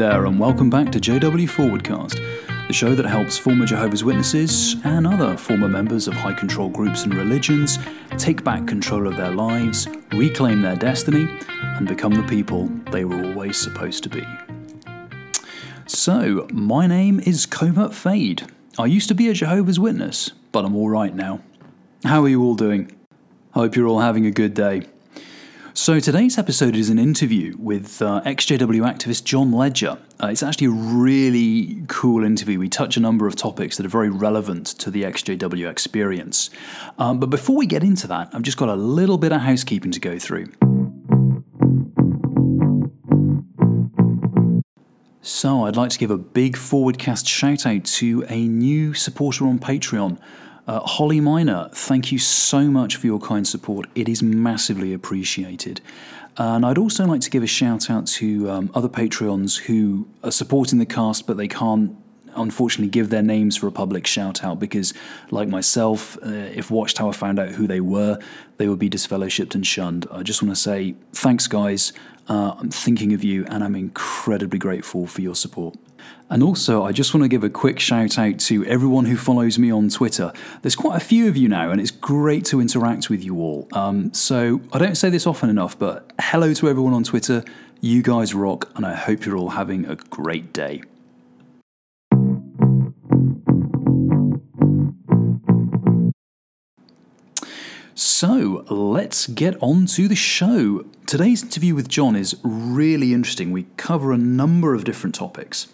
there, and welcome back to JW Forwardcast, the show that helps former Jehovah's Witnesses and other former members of high control groups and religions take back control of their lives, reclaim their destiny, and become the people they were always supposed to be. So, my name is Covert Fade. I used to be a Jehovah's Witness, but I'm alright now. How are you all doing? Hope you're all having a good day. So, today's episode is an interview with uh, XJW activist John Ledger. Uh, it's actually a really cool interview. We touch a number of topics that are very relevant to the XJW experience. Um, but before we get into that, I've just got a little bit of housekeeping to go through. So, I'd like to give a big forwardcast shout out to a new supporter on Patreon. Uh, Holly Miner, thank you so much for your kind support. It is massively appreciated. And I'd also like to give a shout out to um, other Patreons who are supporting the cast, but they can't unfortunately give their names for a public shout out because, like myself, uh, if Watchtower found out who they were, they would be disfellowshipped and shunned. I just want to say thanks, guys. Uh, I'm thinking of you and I'm incredibly grateful for your support. And also, I just want to give a quick shout out to everyone who follows me on Twitter. There's quite a few of you now, and it's great to interact with you all. Um, so, I don't say this often enough, but hello to everyone on Twitter. You guys rock, and I hope you're all having a great day. So let's get on to the show. Today's interview with John is really interesting. We cover a number of different topics.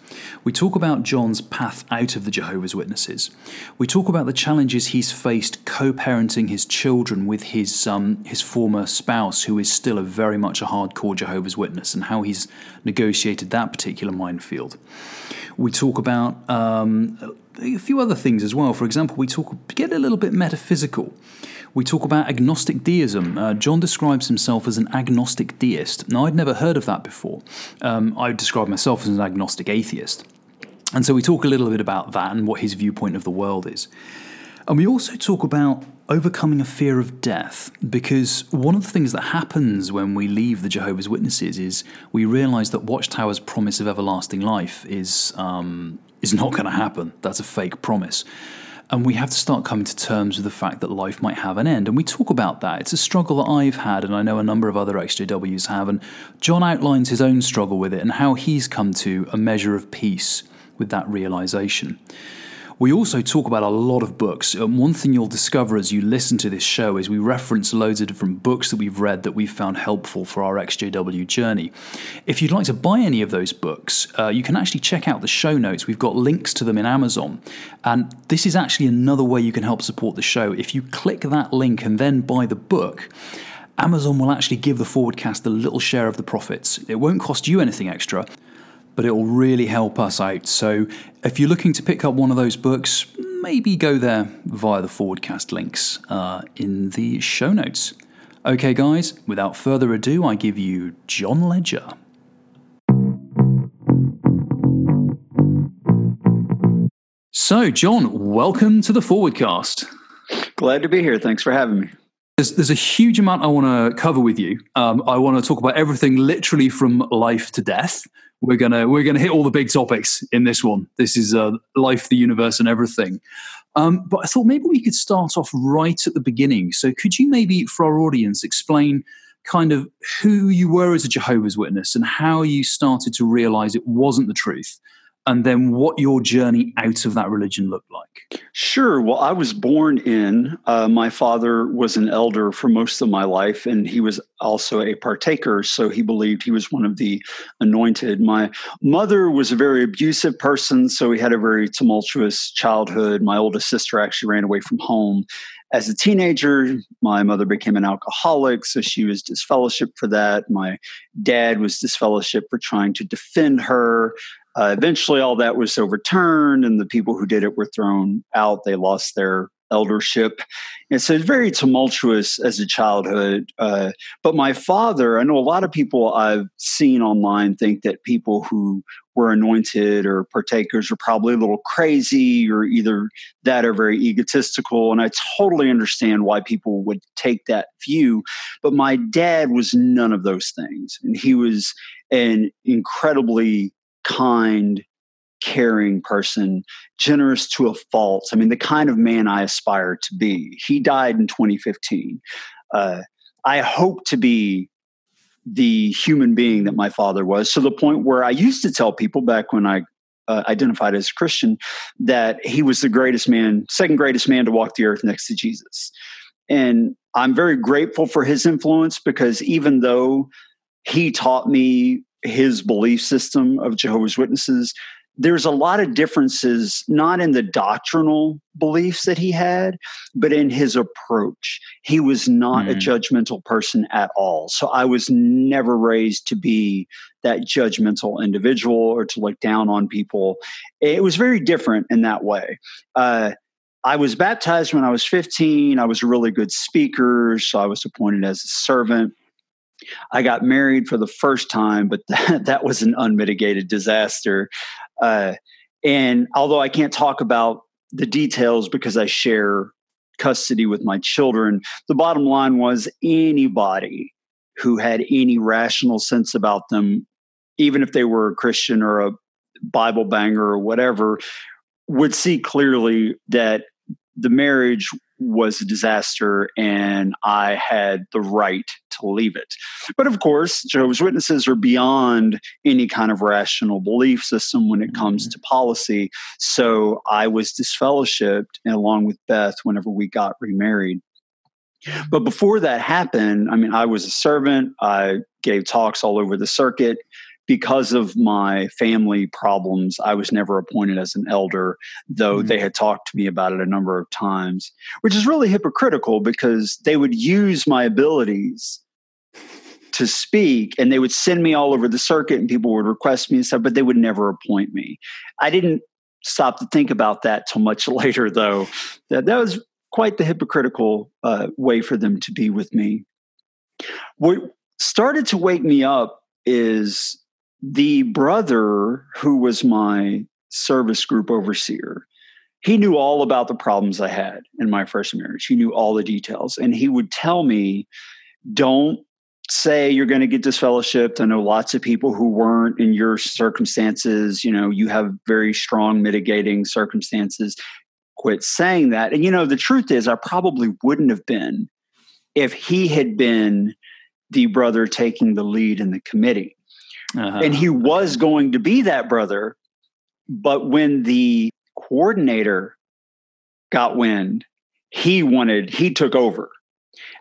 We talk about John's path out of the Jehovah's Witnesses. We talk about the challenges he's faced co-parenting his children with his um, his former spouse, who is still a very much a hardcore Jehovah's Witness, and how he's negotiated that particular minefield. We talk about um, a few other things as well. For example, we talk get a little bit metaphysical. We talk about agnostic deism. Uh, John describes himself as an agnostic deist. Now, I'd never heard of that before. Um, I describe myself as an agnostic atheist. And so we talk a little bit about that and what his viewpoint of the world is. And we also talk about overcoming a fear of death because one of the things that happens when we leave the Jehovah's Witnesses is we realize that Watchtower's promise of everlasting life is um, is not going to happen. That's a fake promise. And we have to start coming to terms with the fact that life might have an end. And we talk about that. It's a struggle that I've had, and I know a number of other XJWs have. And John outlines his own struggle with it and how he's come to a measure of peace with that realization. We also talk about a lot of books. Um, one thing you'll discover as you listen to this show is we reference loads of different books that we've read that we've found helpful for our XJW journey. If you'd like to buy any of those books, uh, you can actually check out the show notes. We've got links to them in Amazon. And this is actually another way you can help support the show. If you click that link and then buy the book, Amazon will actually give the Forwardcast a little share of the profits. It won't cost you anything extra but it will really help us out. So if you're looking to pick up one of those books, maybe go there via the Forwardcast links uh, in the show notes. Okay, guys, without further ado, I give you John Ledger. So, John, welcome to the Forwardcast. Glad to be here. Thanks for having me. There's, there's a huge amount I want to cover with you. Um, I want to talk about everything literally from life to death we're gonna we're gonna hit all the big topics in this one. This is uh, life, the universe, and everything. Um, but I thought maybe we could start off right at the beginning. So could you maybe, for our audience, explain kind of who you were as a Jehovah's Witness and how you started to realize it wasn't the truth, and then what your journey out of that religion looked like? Sure. Well, I was born in. Uh, my father was an elder for most of my life, and he was also a partaker. So he believed he was one of the anointed. My mother was a very abusive person, so we had a very tumultuous childhood. My oldest sister actually ran away from home. As a teenager, my mother became an alcoholic, so she was disfellowship for that. My dad was disfellowship for trying to defend her. Uh, eventually, all that was overturned, and the people who did it were thrown out. They lost their eldership. And so it's very tumultuous as a childhood. Uh, but my father, I know a lot of people I've seen online think that people who were anointed or partakers are probably a little crazy or either that or very egotistical. And I totally understand why people would take that view. But my dad was none of those things. And he was an incredibly kind, caring person, generous to a fault. I mean, the kind of man I aspire to be. He died in 2015. Uh, I hope to be the human being that my father was to the point where I used to tell people back when I uh, identified as a Christian that he was the greatest man, second greatest man to walk the earth next to Jesus. And I'm very grateful for his influence because even though he taught me his belief system of Jehovah's Witnesses, there's a lot of differences, not in the doctrinal beliefs that he had, but in his approach. He was not mm. a judgmental person at all. So I was never raised to be that judgmental individual or to look down on people. It was very different in that way. Uh, I was baptized when I was 15. I was a really good speaker, so I was appointed as a servant. I got married for the first time, but that, that was an unmitigated disaster. Uh, and although I can't talk about the details because I share custody with my children, the bottom line was anybody who had any rational sense about them, even if they were a Christian or a Bible banger or whatever, would see clearly that the marriage was a disaster and I had the right to leave it. But of course, Jehovah's Witnesses are beyond any kind of rational belief system when it comes mm-hmm. to policy. So I was disfellowshipped and along with Beth whenever we got remarried. But before that happened, I mean, I was a servant. I gave talks all over the circuit because of my family problems, I was never appointed as an elder, though mm-hmm. they had talked to me about it a number of times, which is really hypocritical because they would use my abilities to speak and they would send me all over the circuit and people would request me and stuff, but they would never appoint me. I didn't stop to think about that till much later, though. That, that was quite the hypocritical uh, way for them to be with me. What started to wake me up is the brother who was my service group overseer he knew all about the problems i had in my first marriage he knew all the details and he would tell me don't say you're going to get disfellowshipped. I know lots of people who weren't in your circumstances. You know you have very strong mitigating circumstances. Quit saying that. And you know the truth is i probably wouldn't have been if he had been the brother taking the lead in the committee uh-huh. And he was going to be that brother. But when the coordinator got wind, he wanted, he took over.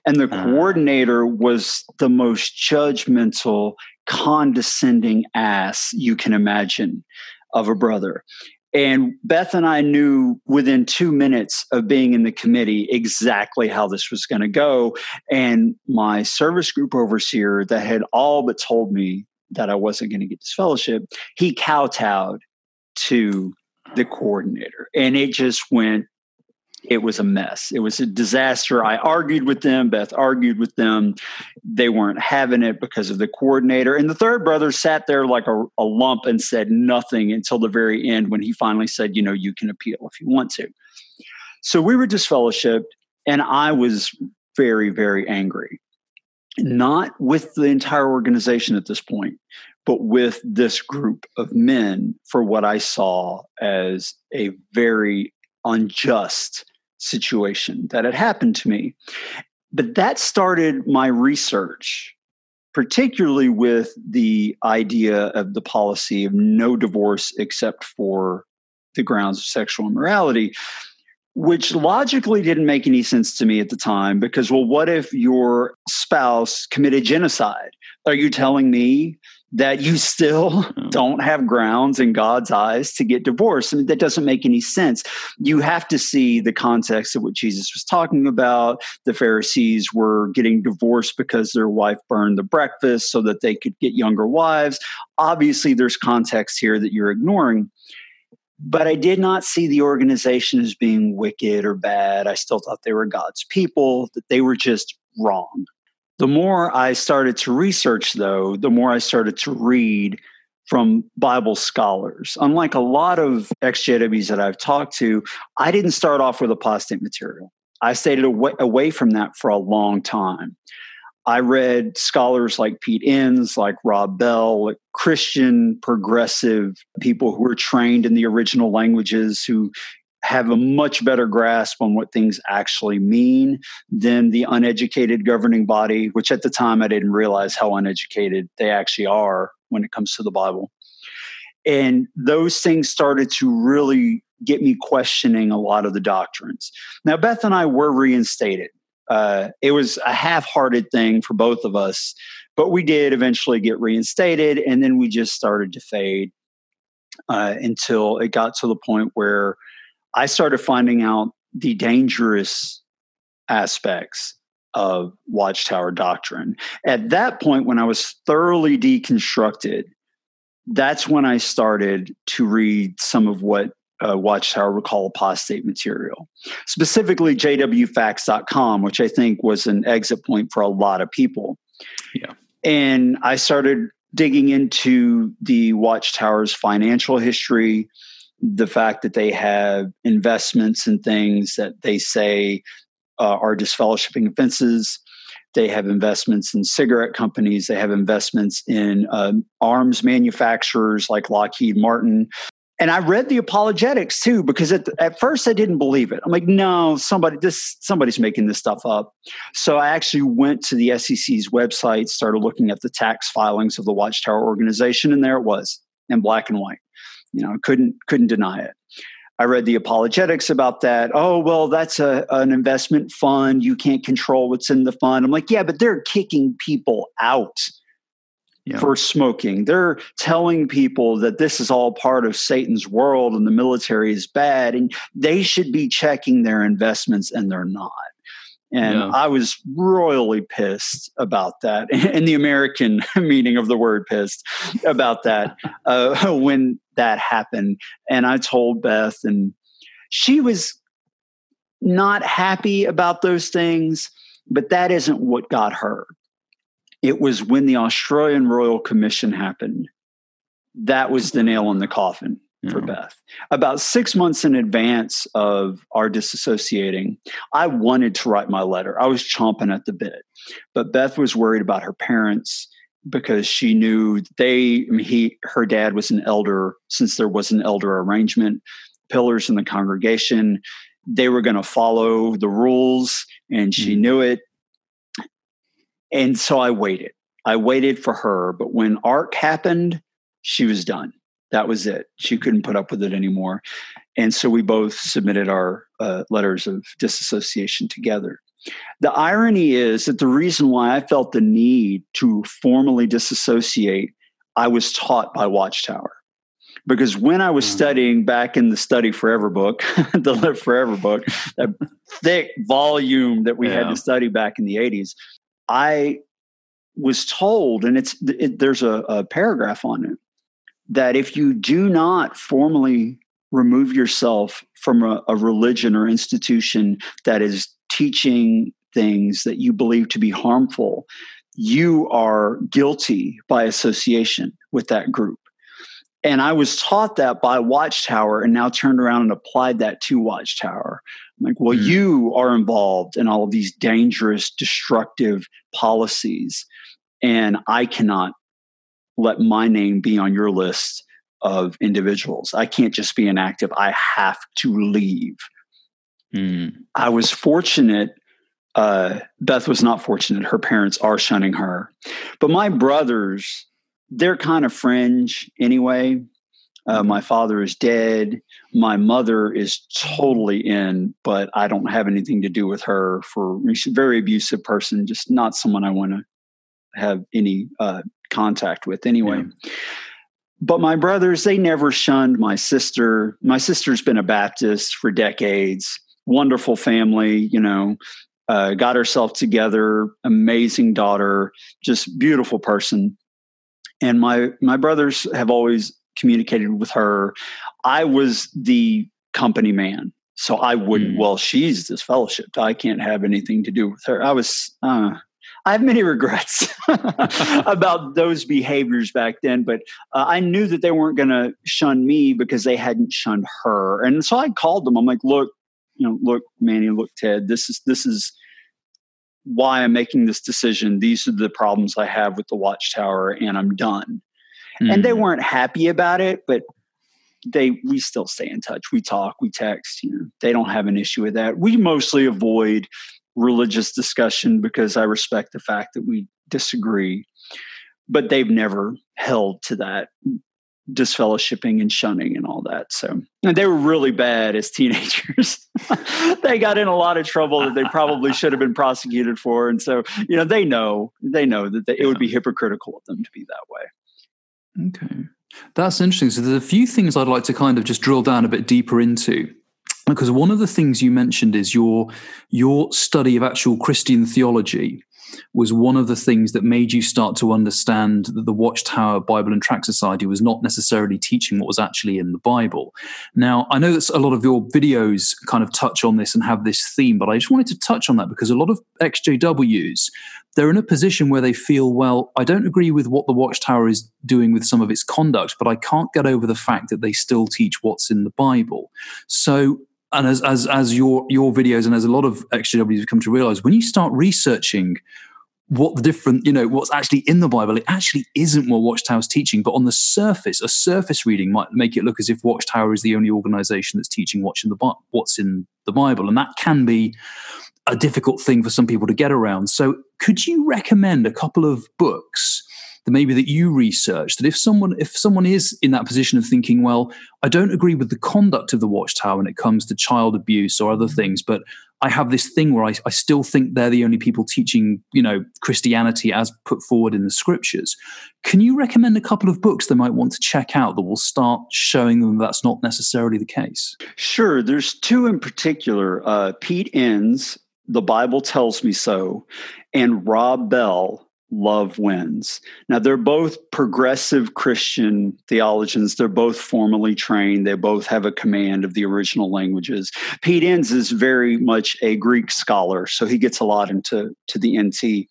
And the uh-huh. coordinator was the most judgmental, condescending ass you can imagine of a brother. And Beth and I knew within two minutes of being in the committee exactly how this was going to go. And my service group overseer that had all but told me that I wasn't going to get this fellowship, he kowtowed to the coordinator. And it just went, it was a mess. It was a disaster. I argued with them. Beth argued with them. They weren't having it because of the coordinator. And the third brother sat there like a, a lump and said nothing until the very end when he finally said, you know, you can appeal if you want to. So we were disfellowshipped, and I was very, very angry not with the entire organization at this point, but with this group of men for what I saw as a very unjust situation that had happened to me. But that started my research, particularly with the idea of the policy of no divorce except for the grounds of sexual immorality which logically didn't make any sense to me at the time because, well, what if your spouse committed genocide? Are you telling me that you still don't have grounds in God's eyes to get divorced? I mean, that doesn't make any sense. You have to see the context of what Jesus was talking about. The Pharisees were getting divorced because their wife burned the breakfast so that they could get younger wives. Obviously, there's context here that you're ignoring but I did not see the organization as being wicked or bad. I still thought they were God's people, that they were just wrong. The more I started to research, though, the more I started to read from Bible scholars. Unlike a lot of ex-JWs that I've talked to, I didn't start off with apostate material. I stayed away, away from that for a long time. I read scholars like Pete Enns, like Rob Bell, like Christian progressive people who were trained in the original languages who have a much better grasp on what things actually mean than the uneducated governing body, which at the time I didn't realize how uneducated they actually are when it comes to the Bible. And those things started to really get me questioning a lot of the doctrines. Now, Beth and I were reinstated. Uh, it was a half hearted thing for both of us, but we did eventually get reinstated, and then we just started to fade uh, until it got to the point where I started finding out the dangerous aspects of Watchtower doctrine. At that point, when I was thoroughly deconstructed, that's when I started to read some of what uh, Watchtower recall apostate material, specifically jwfacts.com, which I think was an exit point for a lot of people. Yeah. And I started digging into the Watchtower's financial history, the fact that they have investments and things that they say uh, are disfellowshipping offenses. They have investments in cigarette companies. They have investments in um, arms manufacturers like Lockheed Martin. And I read the apologetics too because at, at first I didn't believe it. I'm like, no, somebody this somebody's making this stuff up. So I actually went to the SEC's website, started looking at the tax filings of the Watchtower organization, and there it was in black and white. You know, couldn't couldn't deny it. I read the apologetics about that. Oh, well, that's a, an investment fund. You can't control what's in the fund. I'm like, yeah, but they're kicking people out yeah. for smoking. They're telling people that this is all part of Satan's world and the military is bad, and they should be checking their investments, and they're not. And yeah. I was royally pissed about that, in the American meaning of the word pissed about that uh, when that happened. And I told Beth, and she was not happy about those things, but that isn't what got her. It was when the Australian Royal Commission happened. That was the nail in the coffin for Beth. About six months in advance of our disassociating, I wanted to write my letter. I was chomping at the bit. But Beth was worried about her parents because she knew they he her dad was an elder since there was an elder arrangement pillars in the congregation they were going to follow the rules and she mm-hmm. knew it and so i waited i waited for her but when ARC happened she was done that was it. She couldn't put up with it anymore. And so we both submitted our uh, letters of disassociation together. The irony is that the reason why I felt the need to formally disassociate, I was taught by Watchtower. Because when I was mm. studying back in the Study Forever book, the Live Forever book, that thick volume that we yeah. had to study back in the 80s, I was told, and it's it, there's a, a paragraph on it that if you do not formally remove yourself from a, a, religion or institution that is teaching things that you believe to be harmful, you are guilty by association with that group. And I was taught that by Watchtower and now turned around and applied that to Watchtower. I'm like, well, mm. you are involved in all of these dangerous, destructive policies. And I cannot let my name be on your list of individuals. I can't just be inactive. I have to leave. Mm. I was fortunate. Uh, Beth was not fortunate. Her parents are shunning her. But my brothers, they're kind of fringe anyway. Uh, mm-hmm. my father is dead. My mother is totally in, but I don't have anything to do with her. For she's a very abusive person, just not someone I want to have any uh, contact with anyway. Yeah. But my brothers, they never shunned my sister. My sister's been a Baptist for decades. Wonderful family, you know, uh, got herself together, amazing daughter, just beautiful person. And my my brothers have always communicated with her. I was the company man. So I wouldn't, mm. well, she's disfellowshipped. I can't have anything to do with her. I was, uh, I have many regrets about those behaviors back then, but uh, I knew that they weren't going to shun me because they hadn't shunned her. And so I called them. I'm like, look, you know, look, Manny, look, Ted, this is, this is, why I'm making this decision. These are the problems I have with the Watchtower, and I'm done. Mm. And they hmm. weren't happy about it, but they we still stay in touch. We talk, we text. You know, they don't have an issue with that. We mostly avoid religious discussion because I respect the fact that we disagree. But they've never held to that disfellowshipping and shunning and all that. So and they were really bad as teenagers. they got in a lot of trouble that they probably should have been prosecuted for. And so, you know, they know they know that they, it would be hypocritical of them to be that way. Okay. That's interesting. So there's a few things I'd like to kind of just drill down a bit deeper into because one of the things you mentioned is your your study of actual Christian theology was one of the things that made you start to understand that the Watchtower Bible and Tract Society was not necessarily teaching what was actually in the Bible. Now, I know that a lot of your videos kind of touch on this and have this theme, but I just wanted to touch on that because a lot of XJWs, they're in a position where they feel, well, I don't agree with what the Watchtower is doing with some of its conduct, but I can't get over the fact that they still teach what's in the Bible. So and as as as your your videos and as a lot of XJWs have come to realize, when you start researching what the different, you know, what's actually in the Bible, it actually isn't what Watchtower's teaching. But on the surface, a surface reading might make it look as if Watchtower is the only organization that's teaching what's in the what's in the Bible, and that can be a difficult thing for some people to get around. So, could you recommend a couple of books? That maybe that you research that if someone if someone is in that position of thinking well i don't agree with the conduct of the watchtower when it comes to child abuse or other things but i have this thing where i, I still think they're the only people teaching you know christianity as put forward in the scriptures. Can you recommend a couple of books they might want to check out that will start showing them that's not necessarily the case? Sure. There's two in particular uh, pete enns the bible tells me so and rob bell love wins. Now, they're both progressive Christian theologians. They're both formally trained. They both have a command of the original languages. Pete Enns is very much a Greek scholar, so he gets a lot into to the NT.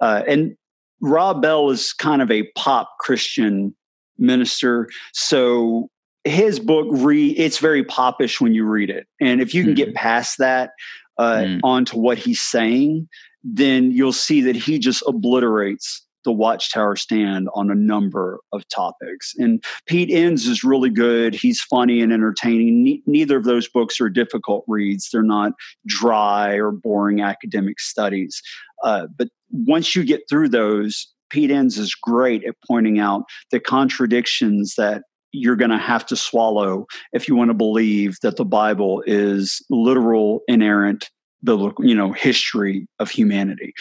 Uh, and Rob Bell is kind of a pop Christian minister. So his book re it's very popish when you read it. And if you can mm-hmm. get past that, uh, mm. onto what he's saying, then you'll see that he just obliterates the Watchtower stand on a number of topics. And Pete Enns is really good. He's funny and entertaining. Ne- neither of those books are difficult reads, they're not dry or boring academic studies. Uh, but once you get through those, Pete Enns is great at pointing out the contradictions that you're going to have to swallow if you want to believe that the Bible is literal, inerrant, biblical, you know, history of humanity.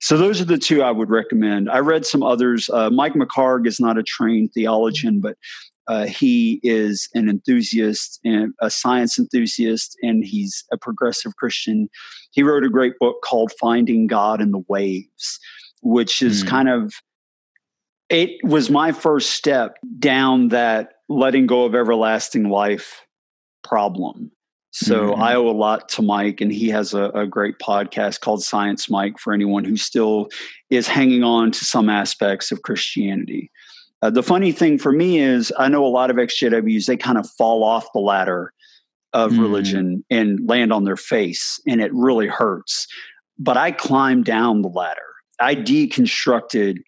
So those are the two I would recommend. I read some others. Uh, Mike McHargue is not a trained theologian, but uh, he is an enthusiast and a science enthusiast, and he's a progressive Christian. He wrote a great book called "Finding God in the Waves," which is mm. kind of it was my first step down that letting go of everlasting life problem so mm-hmm. I owe a lot to Mike, and he has a, a, great podcast called Science Mike for anyone who still is hanging on to some aspects of Christianity. Uh, the funny thing for me is, I know a lot of XJWs, they kind of fall off the ladder of mm-hmm. religion and land on their face, and it really hurts. But I climbed down the ladder, I deconstructed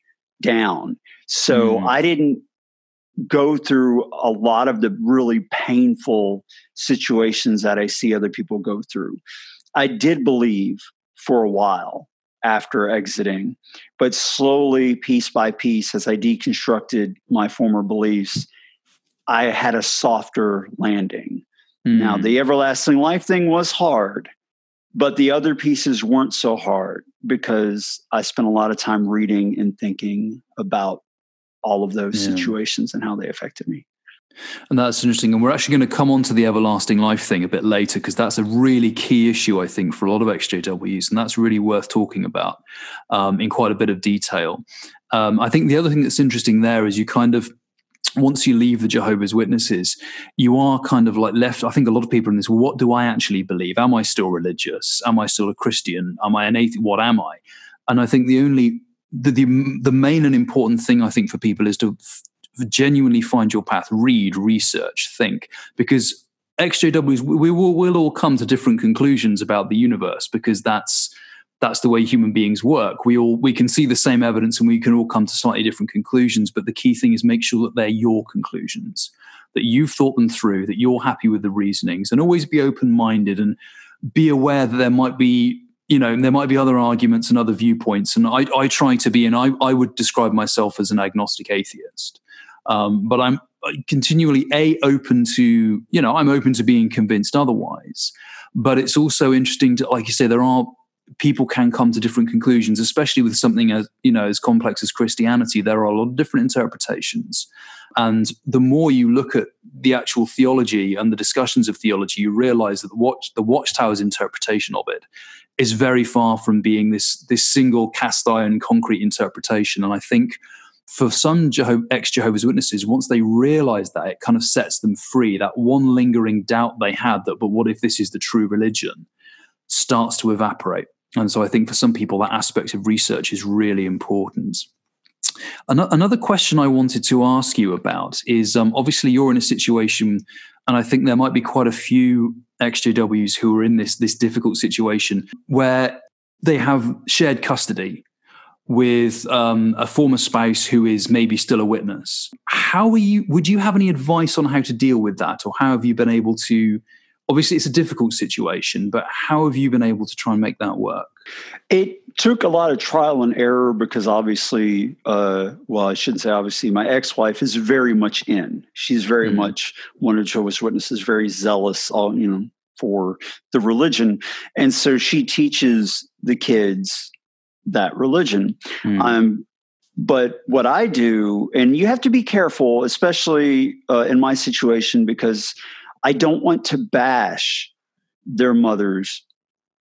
down. So mm-hmm. I didn't go through a lot of the really painful situations that I see other people go through. I did believe for a while after exiting, but slowly, piece by piece, as I deconstructed my former beliefs, I had a softer landing. Mm. Now, the everlasting life thing was hard, but the other pieces weren't so hard because I spent a lot of time reading and thinking about all of those yeah. situations and how they affected me. And that's interesting. And we're actually going to come on to the everlasting life thing a bit later because that's a really key issue, I think, for a lot of XJWs. And that's really worth talking about um, in quite a bit of detail. Um, I think the other thing that's interesting there is you kind of, once you leave the Jehovah's Witnesses, you are kind of like left. I think a lot of people in this, what do I actually believe? Am I still religious? Am I still a Christian? Am I an atheist? What am I? And I think the only the, the, the main and important thing I think for people is to f- genuinely find your path, read, research, think, because XJWs we will we'll all come to different conclusions about the universe because that's that's the way human beings work. We all we can see the same evidence and we can all come to slightly different conclusions. But the key thing is make sure that they're your conclusions, that you've thought them through, that you're happy with the reasonings, and always be open minded and be aware that there might be you know there might be other arguments and other viewpoints. And I, I try to be, and I, I would describe myself as an agnostic atheist. Um, but I'm continually a open to you know I'm open to being convinced otherwise. But it's also interesting to, like you say, there are people can come to different conclusions, especially with something as you know as complex as Christianity. There are a lot of different interpretations, and the more you look at the actual theology and the discussions of theology, you realize that the watch the Watchtower's interpretation of it is very far from being this this single cast iron concrete interpretation. And I think for some Jeho- ex Jehovah's Witnesses, once they realize that, it kind of sets them free. That one lingering doubt they had that, but what if this is the true religion, starts to evaporate. And so I think for some people, that aspect of research is really important. Another question I wanted to ask you about is um, obviously you're in a situation, and I think there might be quite a few XJWs who are in this this difficult situation where they have shared custody with um, a former spouse who is maybe still a witness. How are you? Would you have any advice on how to deal with that, or how have you been able to obviously it's a difficult situation, but how have you been able to try and make that work? It took a lot of trial and error because obviously, uh, well, I shouldn't say obviously, my ex wife is very much in. She's very mm-hmm. much one of Jehovah's Witnesses, very zealous, all, you know, for the religion. And so she teaches the kids that religion. Mm. Um, but what I do, and you have to be careful, especially uh, in my situation, because I don't want to bash their mother's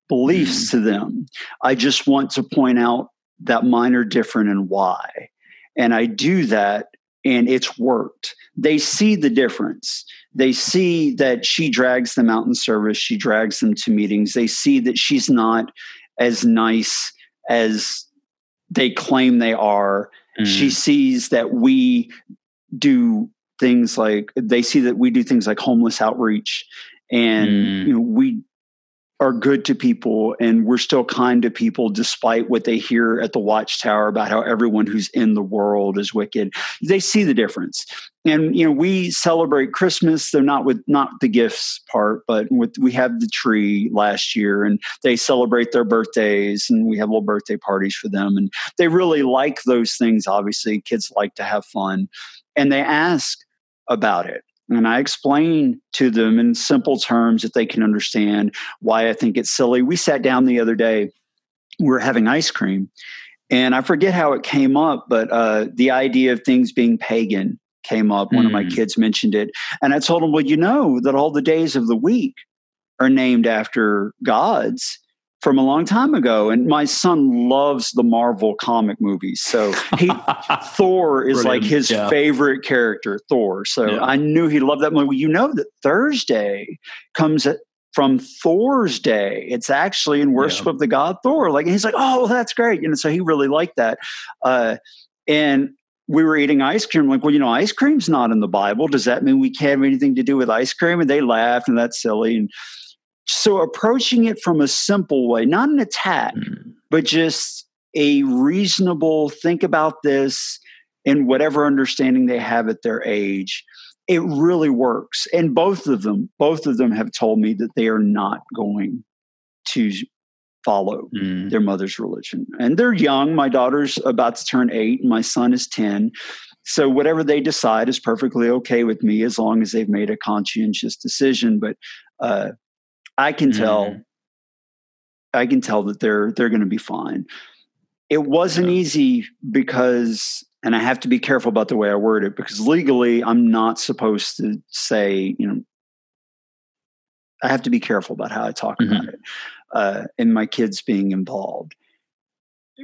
beliefs mm. to them. I just want to point out that mine are different and why. And I do that and it's worked. They see the difference. They see that she drags them out in service, she drags them to meetings. They see that she's not as nice as they claim they are. Mm. She sees that we do things like they see that we do things like homeless outreach and mm. you know we are good to people and we're still kind to people despite what they hear at the watchtower about how everyone who's in the world is wicked. They see the difference. And you know we celebrate christmas they're not with not the gifts part but with we have the tree last year and they celebrate their birthdays and we have little birthday parties for them. And they really like those things obviously. Kids like to have fun. And they ask about it. And I explain to them in simple terms that they can understand why I think it's silly. We sat down the other day, we were having ice cream, and I forget how it came up, but uh, the idea of things being pagan came up. One mm. of my hmm. kids mentioned it. And I told him, well, you know that all the days of the week are named after gods from a long time ago. And my son loves the Marvel comic movies. So he Thor is Brilliant. like his yeah. favorite character, Thor. So yeah. I knew he loved that movie. You know that Thursday comes from Thor's Day. It's actually in worship yeah. of the god Thor. Like he's like, oh, that's great. You know, so he really liked that. Uh, and we were eating ice cream. Like, well, you know, ice cream's not in the Bible. Does that mean we can't have anything to do with ice cream? And they laughed, and that's silly. And so approaching it from a simple way, not an attack, mm. but just a reasonable think about this in whatever understanding they have at their age, it really works. And both of them, both of them have told me that they are not going to follow mm. their mother's religion. And they're young. My daughter's about to turn eight, and my son is 10. So whatever they decide is perfectly okay with me as long as they've made a conscientious decision. But uh, I can tell mm. I can tell that they're they're going to be fine. It wasn't yeah. easy because and I have to be careful about the way I word it because legally I'm not supposed to say, you know, I have to be careful about how I talk mm-hmm. about it uh, and my kids being involved.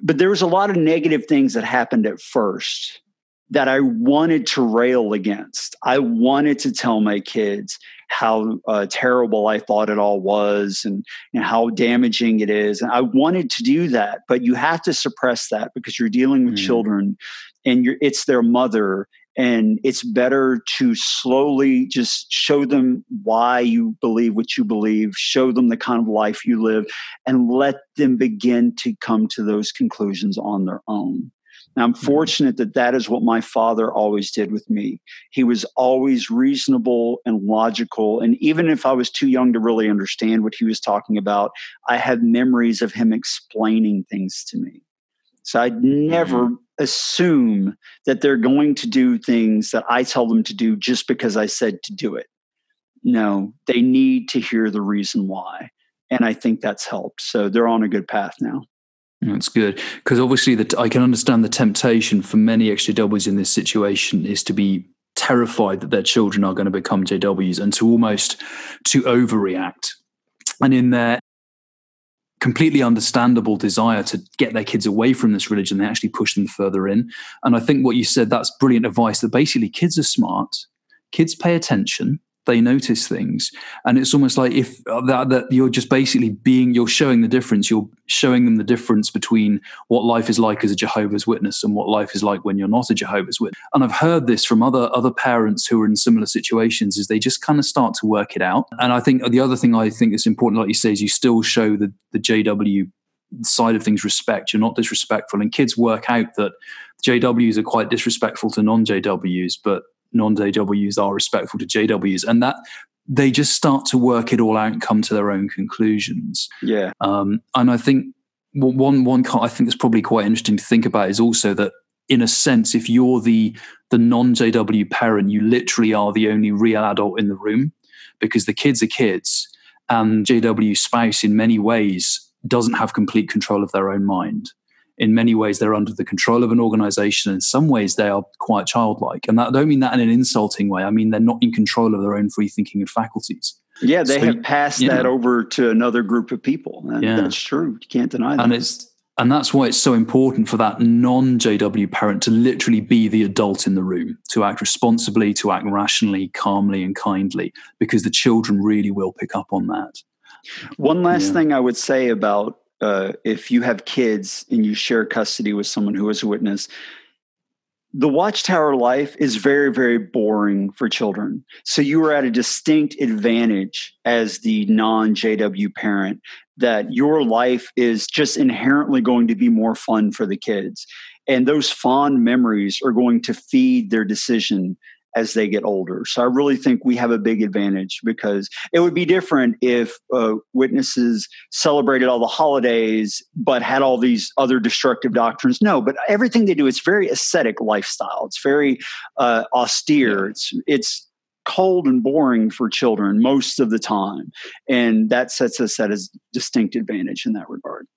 But there was a lot of negative things that happened at first that I wanted to rail against. I wanted to tell my kids how uh, terrible I thought it all was and, and how damaging it is. And I wanted to do that, but you have to suppress that because you're dealing with mm. children and you're, it's their mother And it's better to slowly just show them why you believe what you believe, show them the kind of life you live, and let them begin to come to those conclusions on their own. And I'm mm-hmm. fortunate that that is what my father always did with me. He was always reasonable and logical. And even if I was too young to really understand what he was talking about, I have memories of him explaining things to me. So I'd never mm-hmm. assume that they're going to do things that I tell them to do just because I said to do it. No, they need to hear the reason why. And I think that's helped. So they're on a good path now. That's good because obviously that I can understand the temptation for many XJWs in this situation is to be terrified that their children are going to become JWs and to almost to overreact. And in their completely understandable desire to get their kids away from this religion, they actually push them further in. And I think what you said, that's brilliant advice that basically kids are smart, kids pay attention, they notice things. And it's almost like if uh, that, that you're just basically being you're showing the difference. You're showing them the difference between what life is like as a jehovah's witness and what life is like when you're not a jehovah's witness. And i've heard this from other other parents who are in similar situations is they just kind of start to work it out. And i think the other thing i think is important like you say is you still show the the jw side of things respect. You're not disrespectful. And kids work out that jws are quite disrespectful to non-jws but non-JWs are respectful to JWs, and that they just start to work it all out and come to their own conclusions. Yeah, um, and I think one one I think that's probably quite interesting to think about is also that in a sense, if you're the the non JW parent, you literally are the only real adult in the room because the kids are kids, and JW spouse in many ways doesn't have complete control of their own mind in many ways they're under the control of an organization. In some ways they are quite childlike. And that, i don't mean that in an insulting way. I mean they're not in control of their own free thinking and faculties. Yeah they so, have passed that over to another group of people. And yeah. that's true. You can't deny that. And it's and that's why it's so important for that non JW parent to literally be the adult in the room, to act responsibly, to act rationally, calmly, and kindly, because the children really will pick up on that. One last yeah. thing I would say about uh, if you have kids and you share custody with someone who is a witness, the watchtower life is very, very boring for children. So you are at a distinct advantage as the non JW parent that your life is just inherently going to be more fun for the kids. And those fond memories are going to feed their decision as they get older. So I really think we have a big advantage because it would be different if uh, witnesses celebrated all the holidays but had all these other destructive doctrines. No, but everything they do, it's very ascetic lifestyle. It's very uh, austere. It's it's cold and boring for children most of the time, and that sets us at a distinct advantage in that regard.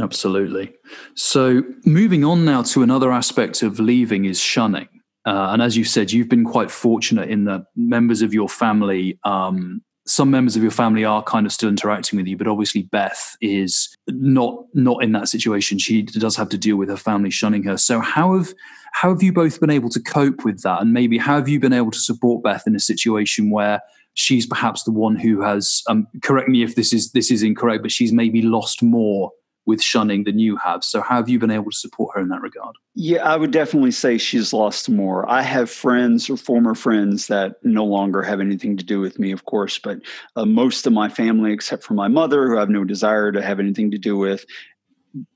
Absolutely. So, moving on now to another aspect of leaving is shunning. Uh, and as you said, you've been quite fortunate in that members of your family, um, some members of your family are kind of still interacting with you, but obviously Beth is not not in that situation. She does have to deal with her family shunning her. So how have how have you both been able to cope with that? And maybe how have you been able to support Beth in a situation where she's perhaps the one who has um, correct me if this is this is incorrect, but she's maybe lost more with shunning than you have. So, how have you been able to support her in that regard? Yeah, I would definitely say she's lost more. I have friends or former friends that no longer have anything to do with me, of course, but uh, most of my family, except for my mother, who I have no desire to have anything to do with,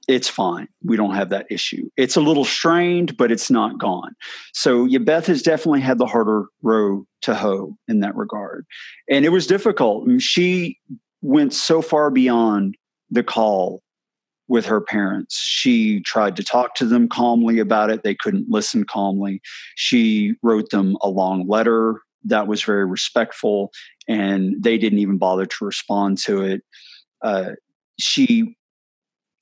it's fine. We don't have that issue. It's a little strained, but it's not gone. So, yeah, Beth has definitely had the harder row to hoe in that regard. And it was difficult. she went so far beyond the call with her parents. She tried to talk to them calmly about it. They couldn't listen calmly. She wrote them a long letter that was very respectful, and they didn't even bother to respond to it. Uh, she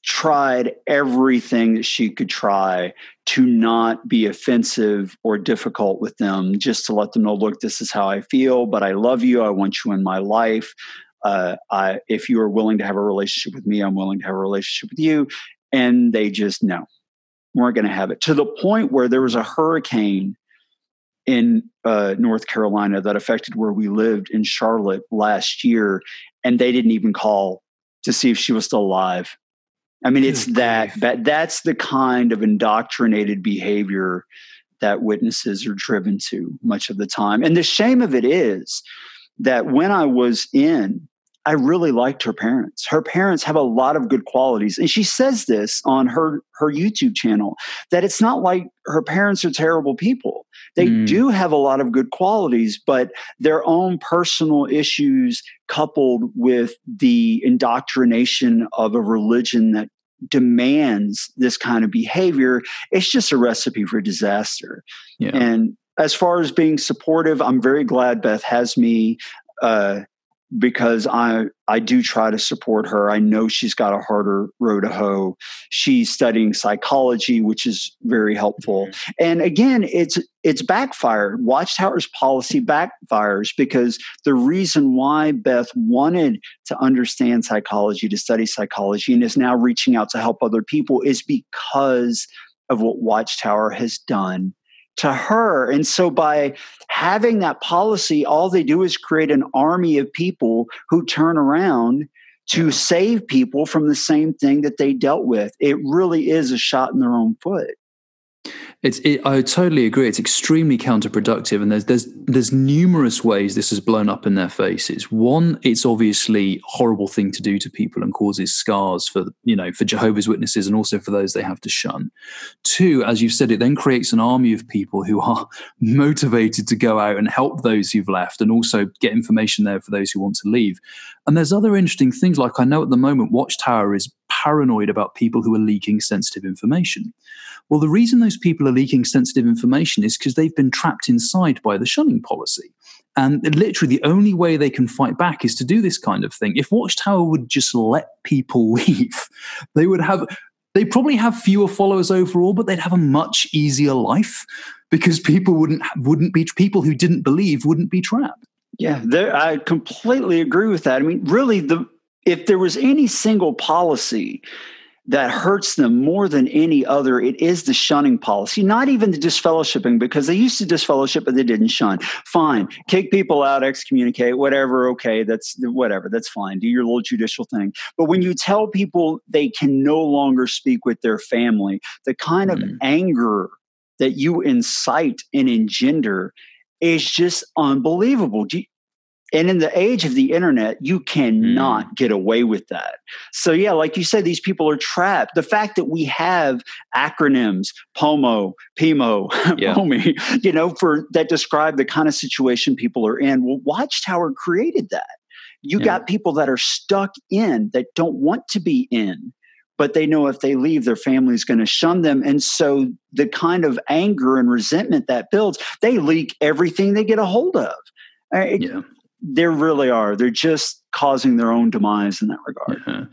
tried everything that she could try to not be offensive or difficult with them, just to let them know, look, this is how I feel, but I love you. I want you in my life uh, I, if you are willing to have a relationship with me, I'm willing to have a relationship with you. And they just, no, weren't going to have it to the point where there was a hurricane in uh, North Carolina that affected where we lived in Charlotte last year. And they didn't even call to see if she was still alive. I mean, it's that, that that's the kind of indoctrinated behavior that witnesses are driven to much of the time. And the shame of it is that when I was in I really liked her parents. Her parents have a lot of good qualities. And she says this on her, her YouTube channel that it's not like her parents are terrible people. They mm. do have a lot of good qualities, but their own personal issues coupled with the indoctrination of a religion that demands this kind of behavior, it's just a recipe for disaster. Yeah. And as far as being supportive, I'm very glad Beth has me. Uh, because I I do try to support her. I know she's got a harder row to hoe. She's studying psychology, which is very helpful. Mm-hmm. And again, it's it's backfired. Watchtower's policy backfires because the reason why Beth wanted to understand psychology, to study psychology, and is now reaching out to help other people is because of what Watchtower has done to her. And so by having that policy, all they do is create an army of people who turn around to save people from the same thing that they dealt with. It really is a shot in their own foot. It's, it, I totally agree. It's extremely counterproductive, and there's there's there's numerous ways this has blown up in their faces. One, it's obviously a horrible thing to do to people and causes scars for you know for Jehovah's Witnesses and also for those they have to shun. Two, as you've said, it then creates an army of people who are motivated to go out and help those who've left, and also get information there for those who want to leave. And there's other interesting things, like I know at the moment Watchtower is paranoid about people who are leaking sensitive information. Well, the reason those people are leaking sensitive information is because they've been trapped inside by the shunning policy. And literally, the only way they can fight back is to do this kind of thing. If Watchtower would just let people leave, they would have, they probably have fewer followers overall, but they'd have a much easier life because people wouldn't wouldn't be people who didn't believe wouldn't be trapped. Yeah, I completely agree with that. I mean, really, the if there was any single policy that hurts them more than any other, it is the shunning policy, not even the disfellowshipping, because they used to disfellowship, but they didn't shun. Fine, kick people out, excommunicate, whatever, okay, that's whatever, that's fine. Do your little judicial thing. But when you tell people they can no longer speak with their family, the kind mm-hmm. of anger that you incite and engender is just unbelievable. You, and in the age of the internet, you cannot mm. get away with that. So, yeah, like you said, these people are trapped. The fact that we have acronyms, POMO, PIMO, yeah. POMI, you know, for that describe the kind of situation people are in. Well, Watchtower created that. You yeah. got people that are stuck in that don't want to be in but they know if they leave, their family is going to shun them. And so the kind of anger and resentment that builds, they leak everything they get a hold of. It, yeah there really are. They're just causing their own demise in that regard. Yeah.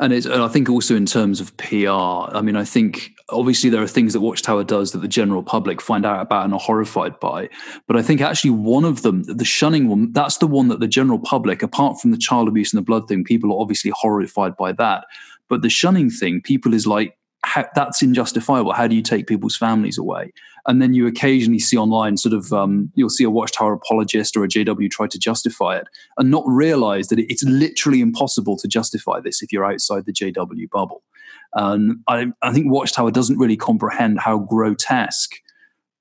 And, it's, and I think also in terms of PR, I mean, I think obviously there are things that Watchtower does that the general public find out about and are horrified by. But I think actually one of them, the shunning one, that's the one that the general public, apart from the child abuse and the blood thing, people are obviously horrified by that. But the shunning thing, people is like, how, that's injustifiable. How do you take people's families away? And then you occasionally see online sort of um, you'll see a Watchtower apologist or a JW try to justify it and not realize that it's literally impossible to justify this if you're outside the JW bubble. And I, I think Watchtower doesn't really comprehend how grotesque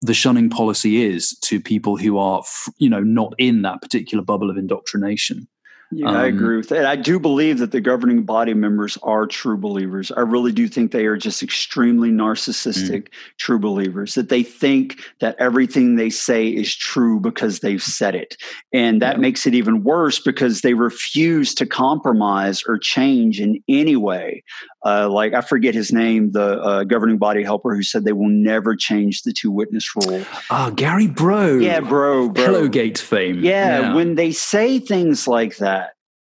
the shunning policy is to people who are, you know, not in that particular bubble of indoctrination. Yeah, um, I agree with that. I do believe that the governing body members are true believers. I really do think they are just extremely narcissistic mm. true believers, that they think that everything they say is true because they've said it. And that yeah. makes it even worse because they refuse to compromise or change in any way. Uh, like, I forget his name, the uh, governing body helper who said they will never change the two witness rule. Ah, Gary Breaux. Yeah, bro, Breaux. Pillowgate fame. Yeah, yeah, when they say things like that,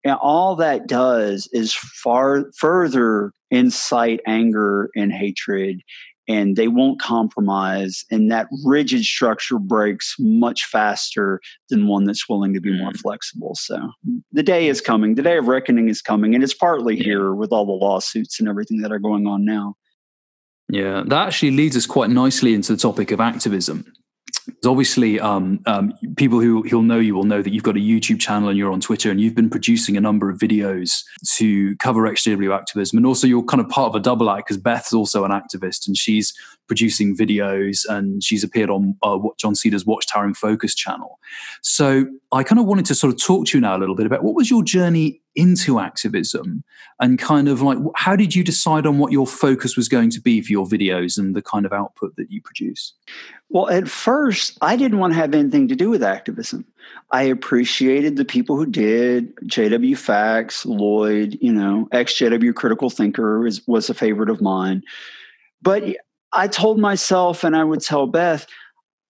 and all that does is far further incite anger and hatred, and they won't compromise. And that rigid structure breaks much faster than one that's willing to be more mm. flexible. So the day is coming. The day of reckoning is coming, and it's partly here with all the lawsuits and everything that are going on now. Yeah, that actually leads us quite nicely into the topic of activism obviously um, um, people who who'll know you will know that you've got a YouTube channel and you're on Twitter and you've been producing a number of videos to cover XJW activism. And also you're kind of part of a double act because Beth's also an activist and she's producing videos, and she's appeared on uh, John Cedars' Watchtower in Focus channel. So I kind of wanted to sort of talk to you now a little bit about what was your journey into activism, and kind of like how did you decide on what your focus was going to be for your videos and the kind of output that you produce? Well, at first, I didn't want to have anything to do with activism. I appreciated the people who did. JW Facts, Lloyd, you know, ex JW Critical Thinker is, was a favorite of mine. But I told myself, and I would tell Beth,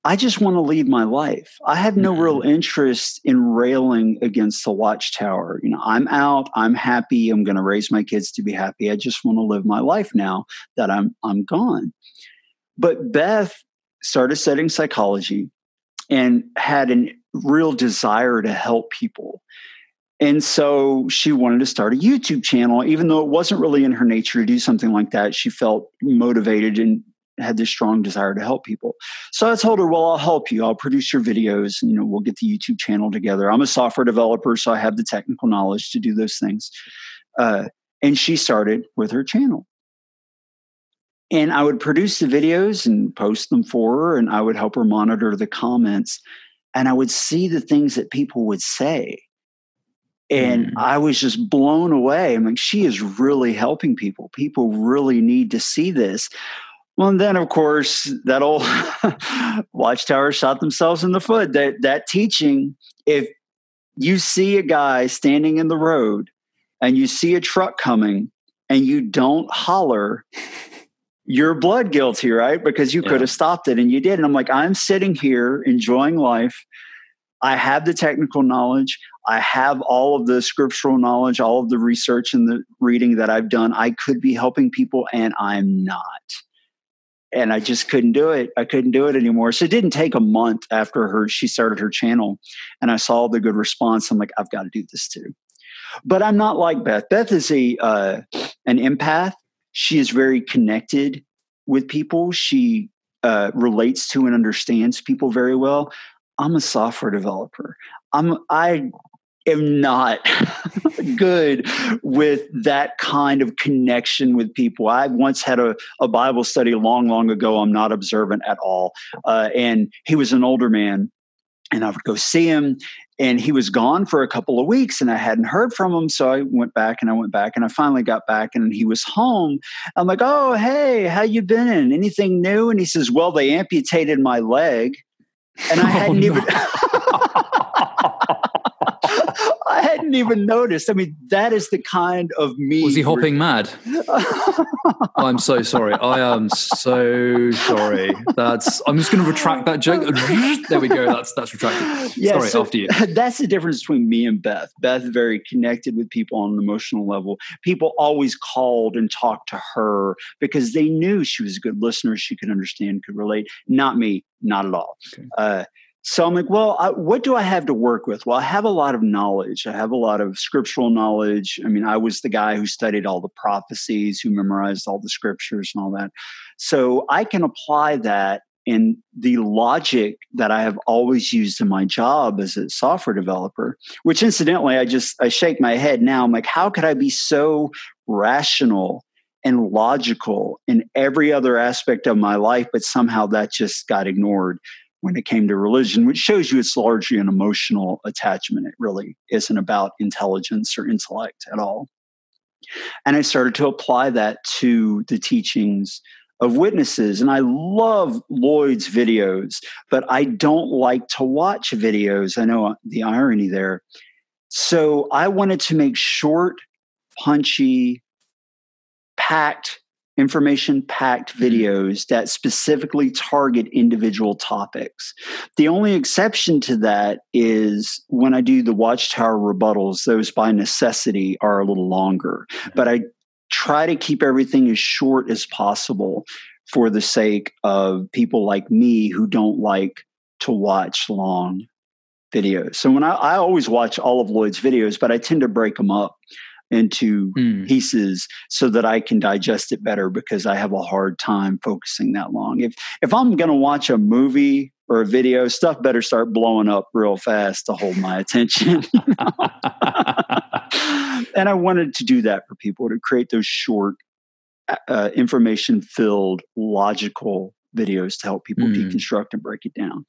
I just want to lead my life. I have no real mm-hmm. interest in railing against the watchtower. You know, I'm out, I'm happy, I'm going to raise my kids to be happy. I just want to live my life now that I'm I'm gone. But Beth started studying psychology and had a real desire to help people. And so she wanted to start a YouTube channel, even though it wasn't really in her nature to do something like that. She felt motivated and had this strong desire to help people. So I told her, well, I'll help you. I'll produce your videos and, you know, we'll get the YouTube channel together. I'm a software developer, so I have the technical knowledge to do those things. Uh, and she started with her channel and I would produce the videos and post them for her, and I would help her monitor the comments. And I would see the things that people would say. And mm. I was just blown away. I'm like, she is really helping people. People really need to see this. Well, and then of course that old watchtower shot themselves in the foot. That that teaching, if you see a guy standing in the road and you see a truck coming and you don't holler you're blood guilty, right? Because you yeah. could have stopped it and you did. And I'm like, I'm sitting here enjoying life. I have the technical knowledge. I have all of the scriptural knowledge, all of the research and the reading that I've done. I could be helping people and I'm not. And I just couldn't do it. I couldn't do it anymore. So it didn't take a month after her she started her channel and I saw the good response. I'm like, I've got to do this too. But I'm not like Beth. Beth is a uh, an empath she is very connected with people. She uh, relates to and understands people very well. I'm a software developer. I'm I am not good with that kind of connection with people. I once had a, a Bible study long, long ago. I'm not observant at all. Uh, and he was an older man. And I would go see him, and he was gone for a couple of weeks and i hadn't heard from him so i went back and i went back and i finally got back and he was home i'm like oh hey how you been anything new and he says well they amputated my leg and i hadn't oh, no. even I hadn't even noticed. I mean, that is the kind of me. Was he hopping mad? I'm so sorry. I am so sorry. That's. I'm just going to retract that joke. there we go. That's that's retracted. Yeah, sorry. So after you. That's the difference between me and Beth. Beth very connected with people on an emotional level. People always called and talked to her because they knew she was a good listener. She could understand, could relate. Not me. Not at all. Okay. Uh, so I'm like, well, I, what do I have to work with? Well, I have a lot of knowledge. I have a lot of scriptural knowledge. I mean, I was the guy who studied all the prophecies, who memorized all the scriptures and all that. So I can apply that in the logic that I have always used in my job as a software developer, which incidentally, I just, I shake my head now. I'm like, how could I be so rational and logical in every other aspect of my life, but somehow that just got ignored when it came to religion, which shows you it's largely an emotional attachment. It really isn't about intelligence or intellect at all. And I started to apply that to the teachings of witnesses. And I love Lloyd's videos, but I don't like to watch videos. I know uh, the irony there. So I wanted to make short, punchy, packed information packed mm-hmm. videos that specifically target individual topics. The only exception to that is when I do the Watchtower rebuttals, those by necessity are a little longer. But I try to keep everything as short as possible for the sake of people like me who don't like to watch long videos. So when I, I always watch all of Lloyd's videos, but I tend to break them up into mm. pieces so that I can digest it better because I have a hard time focusing that long. If if I'm going to watch a movie or a video, stuff better start blowing up real fast to hold my attention. and I wanted to do that for people to create those short uh, information filled, logical videos to help people mm. deconstruct and break it down.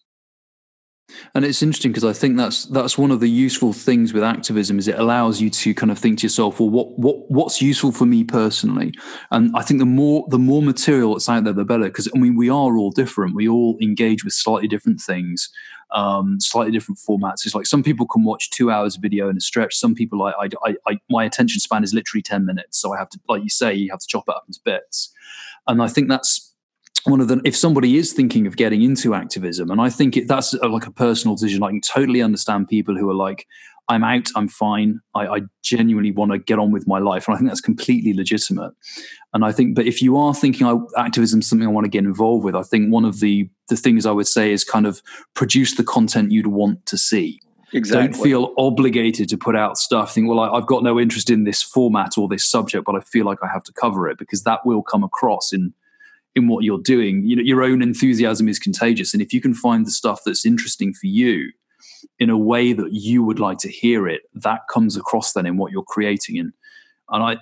And it's interesting because I think that's that's one of the useful things with activism is it allows you to kind of think to yourself, well, what what what's useful for me personally? And I think the more the more material that's out there, the better. Because I mean, we are all different. We all engage with slightly different things, um, slightly different formats. It's like some people can watch two hours of video in a stretch. Some people, I, I, I, my attention span is literally ten minutes, so I have to, like you say, you have to chop it up into bits. And I think that's one of the if somebody is thinking of getting into activism and i think it, that's a, like a personal decision i can totally understand people who are like i'm out i'm fine i, I genuinely want to get on with my life and i think that's completely legitimate and i think but if you are thinking oh, activism is something i want to get involved with i think one of the the things i would say is kind of produce the content you'd want to see Exactly. Don't feel obligated to put out stuff. Think, well, I, I've got no interest in this format or this subject, but I feel like I have to cover it because that will come across in in what you're doing. You know, your own enthusiasm is contagious, and if you can find the stuff that's interesting for you in a way that you would like to hear it, that comes across then in what you're creating. And and I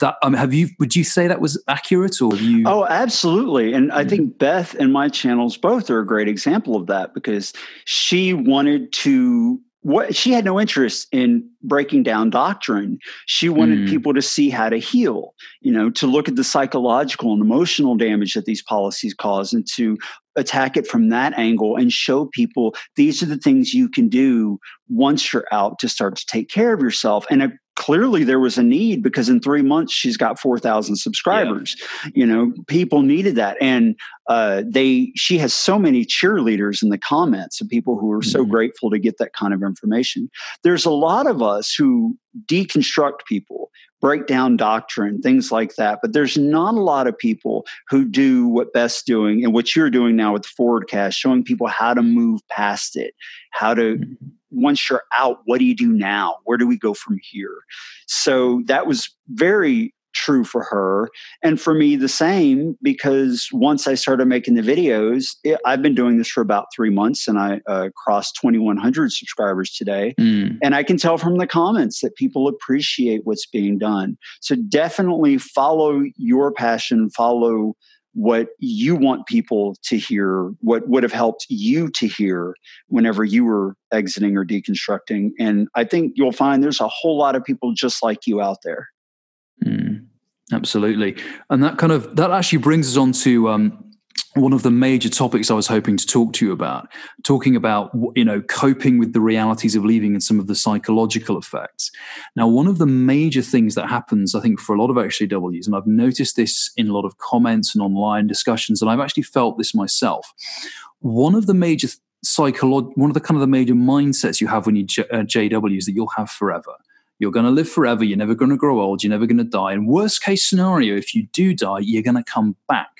that I mean, have you? Would you say that was accurate, or you? Oh, absolutely. And I mm-hmm. think Beth and my channels both are a great example of that because she wanted to what she had no interest in breaking down doctrine she wanted mm. people to see how to heal you know to look at the psychological and emotional damage that these policies cause and to attack it from that angle and show people these are the things you can do once you're out to start to take care of yourself and a clearly there was a need because in three months she's got 4000 subscribers yeah. you know people needed that and uh, they she has so many cheerleaders in the comments of people who are so mm-hmm. grateful to get that kind of information there's a lot of us who deconstruct people break down doctrine things like that but there's not a lot of people who do what beth's doing and what you're doing now with the forwardcast showing people how to move past it how to mm-hmm once you're out, what do you do now? Where do we go from here? So that was very true for her. And for me, the same, because once I started making the videos, it, I've been doing this for about three months and I uh, crossed 2,100 subscribers today. Mm. And I can tell from the comments that people appreciate what's being done. So definitely follow your passion, follow what you want people to hear, what would have helped you to hear whenever you were exiting or deconstructing. And I think you'll find there's a whole lot of people just like you out there. Mm, absolutely. And that kind of, that actually brings us on to, um, one of the major topics I was hoping to talk to you about, talking about you know coping with the realities of leaving and some of the psychological effects. Now, one of the major things that happens, I think, for a lot of XJWs, and I've noticed this in a lot of comments and online discussions, and I've actually felt this myself. One of the major psychological, one of the kind of the major mindsets you have when you J- uh, JWs that you'll have forever. You're going to live forever. You're never going to grow old. You're never going to die. And worst case scenario, if you do die, you're going to come back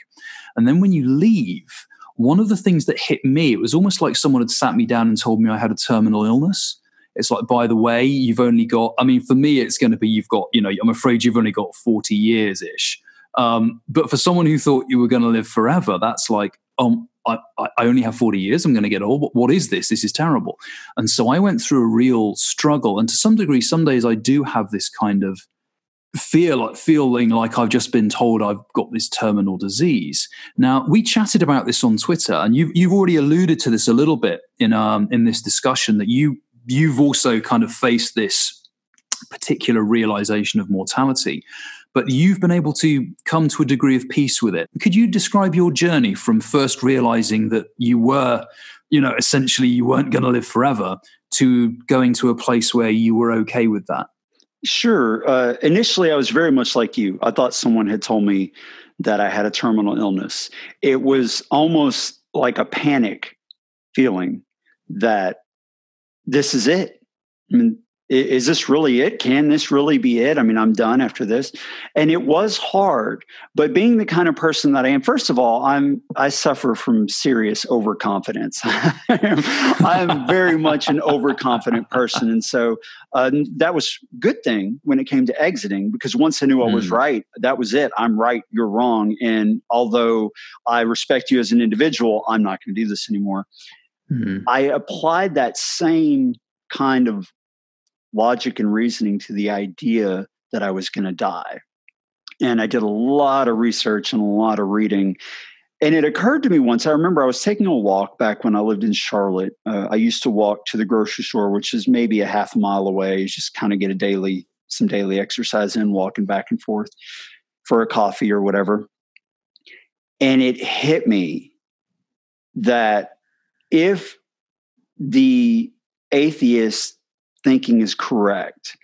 and then when you leave, one of the things that hit me, it was almost like someone had sat me down and told me I had a terminal illness. It's like, by the way, you've only got, I mean, for me, it's going to be, you've got, you know, I'm afraid you've only got 40 years ish. Um, but for someone who thought you were going to live forever, that's like, um, I, I only have 40 years. I'm going to get old. what is this? This is terrible. And so I went through a real struggle. And to some degree, some days I do have this kind of feel like feeling like I've just been told I've got this terminal disease. Now we chatted about this on Twitter, and you you've already alluded to this a little bit in um in this discussion that you you've also kind of faced this particular realization of mortality. But you've been able to come to a degree of peace with it. Could you describe your journey from first realizing that you were, you know, essentially you weren't going to live forever to going to a place where you were okay with that? Sure. Uh, initially, I was very much like you. I thought someone had told me that I had a terminal illness. It was almost like a panic feeling that this is it. I mean, is this really it? Can this really be it? I mean, I'm done after this. And it was hard, but being the kind of person that I am, first of all, I'm I suffer from serious overconfidence. I am very much an overconfident person, and so uh, that was good thing when it came to exiting because once I knew I was mm. right, that was it. I'm right, you're wrong, and although I respect you as an individual, I'm not going to do this anymore. Mm. I applied that same kind of logic and reasoning to the idea that I was going to die. And I did a lot of research and a lot of reading. And it occurred to me once, I remember I was taking a walk back when I lived in Charlotte. Uh, I used to walk to the grocery store, which is maybe a half mile away, just kind of get a daily, some daily exercise in, walking back and forth for a coffee or whatever. And it hit me that if the atheist thinking is correct,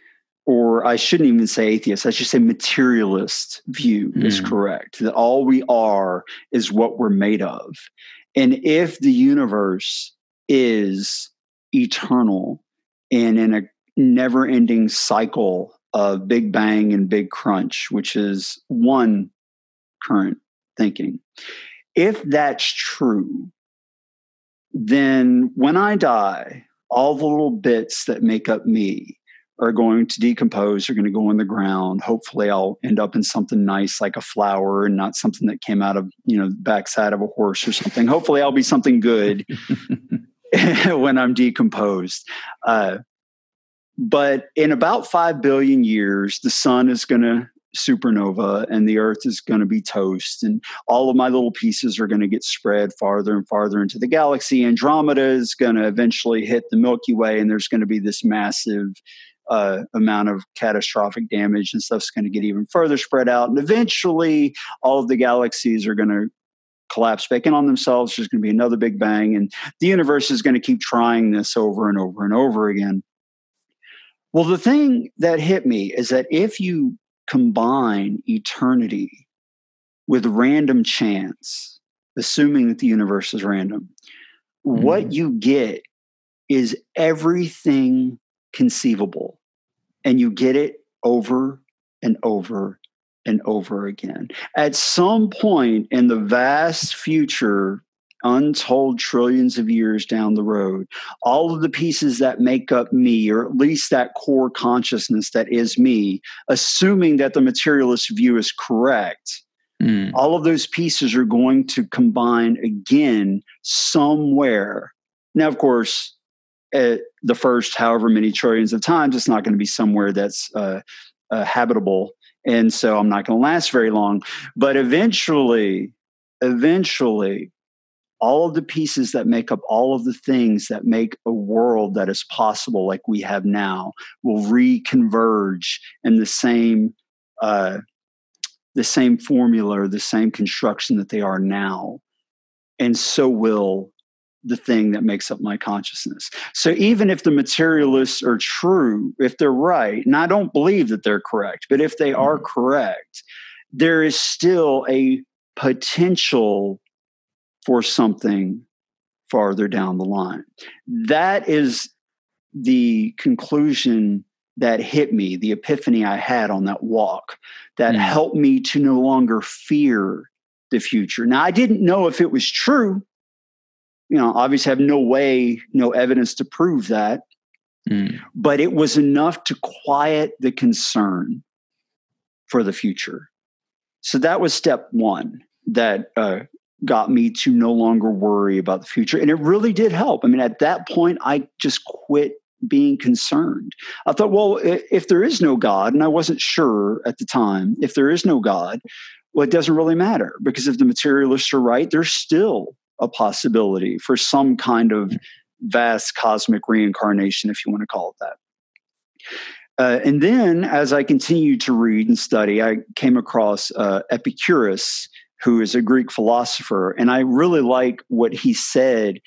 or I shouldn't even say atheist, I should say materialist view mm. is correct, that all we are is what we're made of. And if the universe is eternal and in a never ending cycle of Big Bang and Big Crunch, which is one current thinking, if that's true, then when I die, all the little bits that make up me are going to decompose, are going to go in the ground. Hopefully, I'll end up in something nice like a flower and not something that came out of, you know, the backside of a horse or something. Hopefully, I'll be something good when I'm decomposed. Uh, but in about 5 billion years, the sun is going to supernova and the earth is going to be toast and all of my little pieces are going to get spread farther and farther into the galaxy. Andromeda is going to eventually hit the milky way and there's going to be this massive uh, amount of catastrophic damage and stuff's going to get even further spread out. And eventually all of the galaxies are going to collapse back in on themselves. There's going to be another big bang and the universe is going to keep trying this over and over and over again. Well the thing that hit me is that if you combine eternity with random chance, assuming that the universe is random, mm-hmm. what you get is everything conceivable. And you get it over and over and over again. At some point in the vast future, untold trillions of years down the road, all of the pieces that make up me, or at least that core consciousness that is me, assuming that the materialist view is correct, mm. all of those pieces are going to combine again somewhere. Now, of course, at the first however many trillions of times, it's not going to be somewhere that's uh, uh, habitable. And so I'm not going to last very long. But eventually, eventually, all of the pieces that make up all of the things that make a world that is possible like we have now will reconverge in the same uh, the same formula or the same construction that they are now and so will the thing that makes up my consciousness so even if the materialists are true if they're right and i don't believe that they're correct but if they are mm-hmm. correct there is still a potential for something farther down the line. That is the conclusion that hit me, the epiphany I had on that walk that mm. helped me to no longer fear the future. Now, I didn't know if it was true. You know, obviously, I have no way, no evidence to prove that. Mm. But it was enough to quiet the concern for the future. So that was step one that uh, got me to no longer worry about the future. And it really did help. I mean, at that point, I just quit being concerned. I thought, well, if there is no God, and I wasn't sure at the time, if there is no God, well, it doesn't really matter because if the materialists are right, there's still a possibility for some kind of vast cosmic reincarnation, if you want to call it that. Uh, and then, as I continued to read and study, I came across uh, Epicurus, who is a Greek philosopher. And I really like what he said.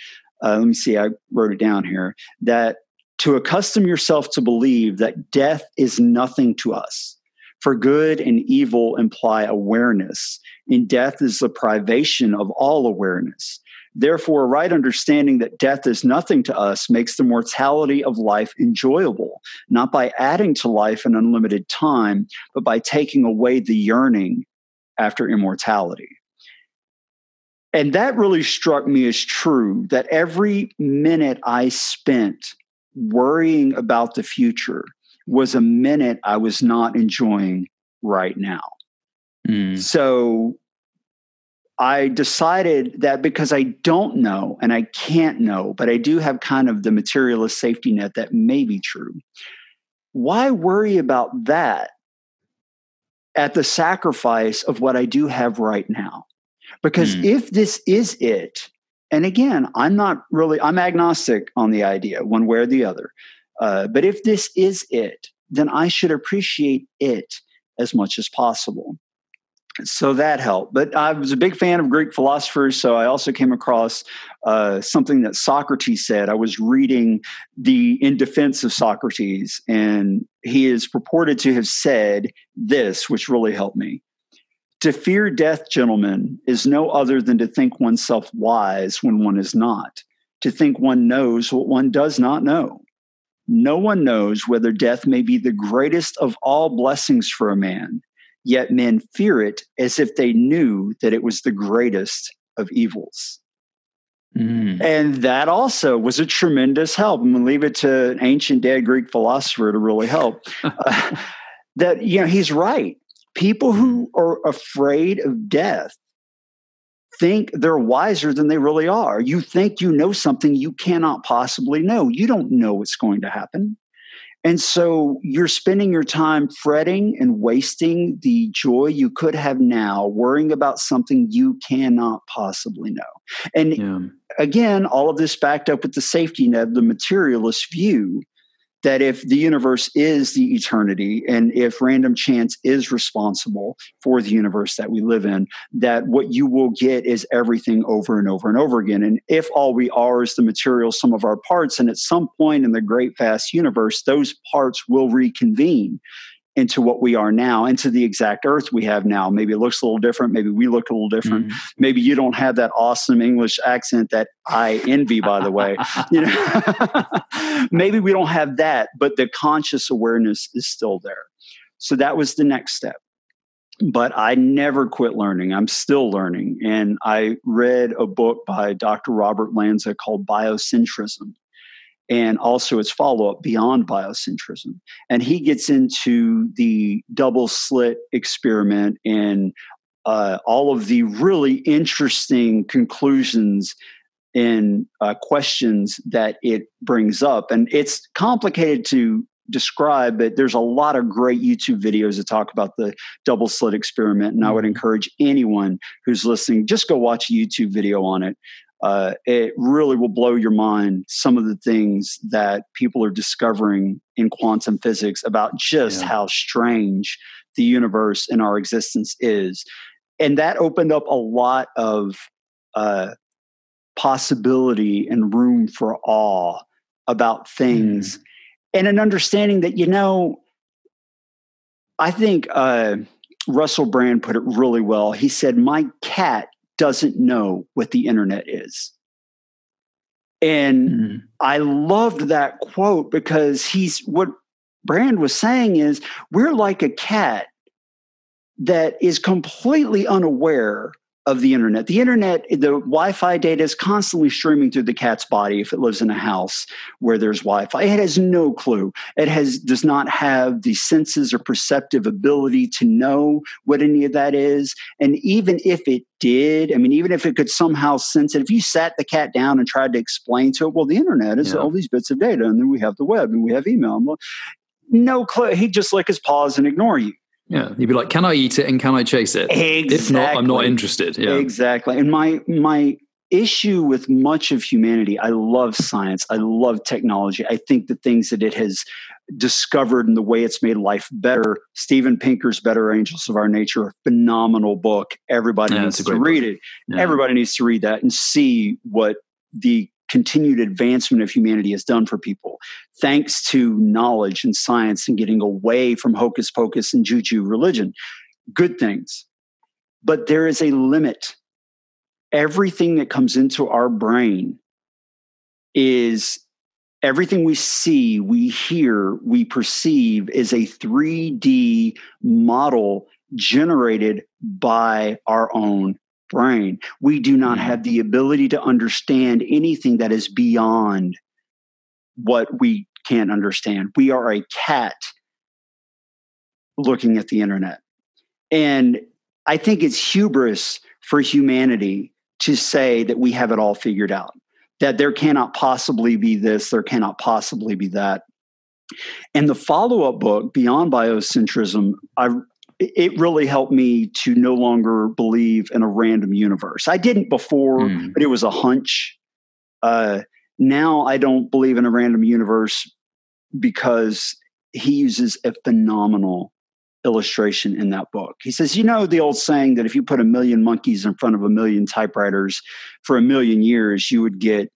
Uh, let me see, I wrote it down here that to accustom yourself to believe that death is nothing to us. For good and evil imply awareness, and death is the privation of all awareness. Therefore, a right understanding that death is nothing to us makes the mortality of life enjoyable, not by adding to life an unlimited time, but by taking away the yearning after immortality. And that really struck me as true that every minute I spent worrying about the future was a minute I was not enjoying right now. Mm. So I decided that because I don't know and I can't know, but I do have kind of the materialist safety net that may be true. Why worry about that at the sacrifice of what I do have right now. Because Mm. if this is it, and again, I'm not really, I'm agnostic on the idea, one way or the other. Uh, but if this is it, then I should appreciate it as much as possible. So that helped. But I was a big fan of Greek philosophers, so I also came across uh, something that Socrates said. I was reading the In Defense of Socrates, and he is purported to have said this, which really helped me. To fear death, gentlemen, is no other than to think oneself wise when one is not, to think one knows what one does not know. No one knows whether death may be the greatest of all blessings for a man, yet men fear it as if they knew that it was the greatest of evils. Mm. And that also was a tremendous help. I'm going to leave it to an ancient dead Greek philosopher to really help. uh, that, you know, he's right. People who are afraid of death think they're wiser than they really are. You think you know something you cannot possibly know. You don't know what's going to happen. And so you're spending your time fretting and wasting the joy you could have now, worrying about something you cannot possibly know. And Yeah. again, all of this backed up with the safety net, the materialist view that if the universe is the eternity and if random chance is responsible for the universe that we live in, that what you will get is everything over and over and over again. And if all we are is the material sum of our parts, and at some point in the great vast universe, those parts will reconvene into what we are now, into the exact earth we have now. Maybe it looks a little different. Maybe we look a little different Mm. maybe you don't have that awesome English accent that I envy, by the way. You know, maybe we don't have that, but the conscious awareness is still there. So that was the next step. But I never quit learning. I'm still learning. And I read a book by Dr. Robert Lanza called Biocentrism and also its follow up, Beyond Biocentrism. And he gets into the double slit experiment and uh, all of the really interesting conclusions and uh, questions that it brings up. And it's complicated to describe, but there's a lot of great YouTube videos that talk about the double slit experiment. And I would encourage anyone who's listening, just go watch a YouTube video on it. Uh, it really will blow your mind some of the things that people are discovering in quantum physics about just Yeah. how strange the universe and our existence is. And that opened up a lot of uh, possibility and room for awe about things and an understanding that you know i think uh, russell brand put it really well. He said my cat doesn't know what the internet is and Mm. I loved that quote because he's what Brand was saying is we're like a cat that is completely unaware of the internet. The internet, the Wi-Fi data is constantly streaming through the cat's body if it lives in a house where there's Wi-Fi. It has no clue. It has does not have the senses or perceptive ability to know what any of that is. And even if it did, I mean, even if it could somehow sense it, if you sat the cat down and tried to explain to it, well, the internet is Yeah. all these bits of data, and then we have the web and we have email. Well, no clue. He'd just lick his paws and ignore you. Yeah. You'd be like, can I eat it and can I chase it? If not, I'm not interested. Yeah. Exactly. And my my issue with much of humanity, I love science. I love technology. I think the things that it has discovered and the way it's made life better. Steven Pinker's Better Angels of Our Nature, a phenomenal book. Everybody Yeah, needs to read it. Yeah. Everybody needs to read that and see what the continued advancement of humanity has done for people. Thanks to knowledge and science and getting away from hocus pocus and juju religion good things. But there is a limit. Everything that comes into our brain is everything we see we hear we perceive is a 3d model generated by our own brain. We do not Mhm. have the ability to understand anything that is beyond what we can't understand. We are a cat looking at the internet. And I think it's hubris for humanity to say that we have it all figured out, that there cannot possibly be this, there cannot possibly be that. And the follow up book, Beyond Biocentrism, I it really helped me to no longer believe in a random universe. I didn't before, mm. but it was a hunch. Uh, now I don't believe in a random universe because he uses a phenomenal illustration in that book. He says, You know, the old saying that if you put a million monkeys in front of a million typewriters for a million years, you would get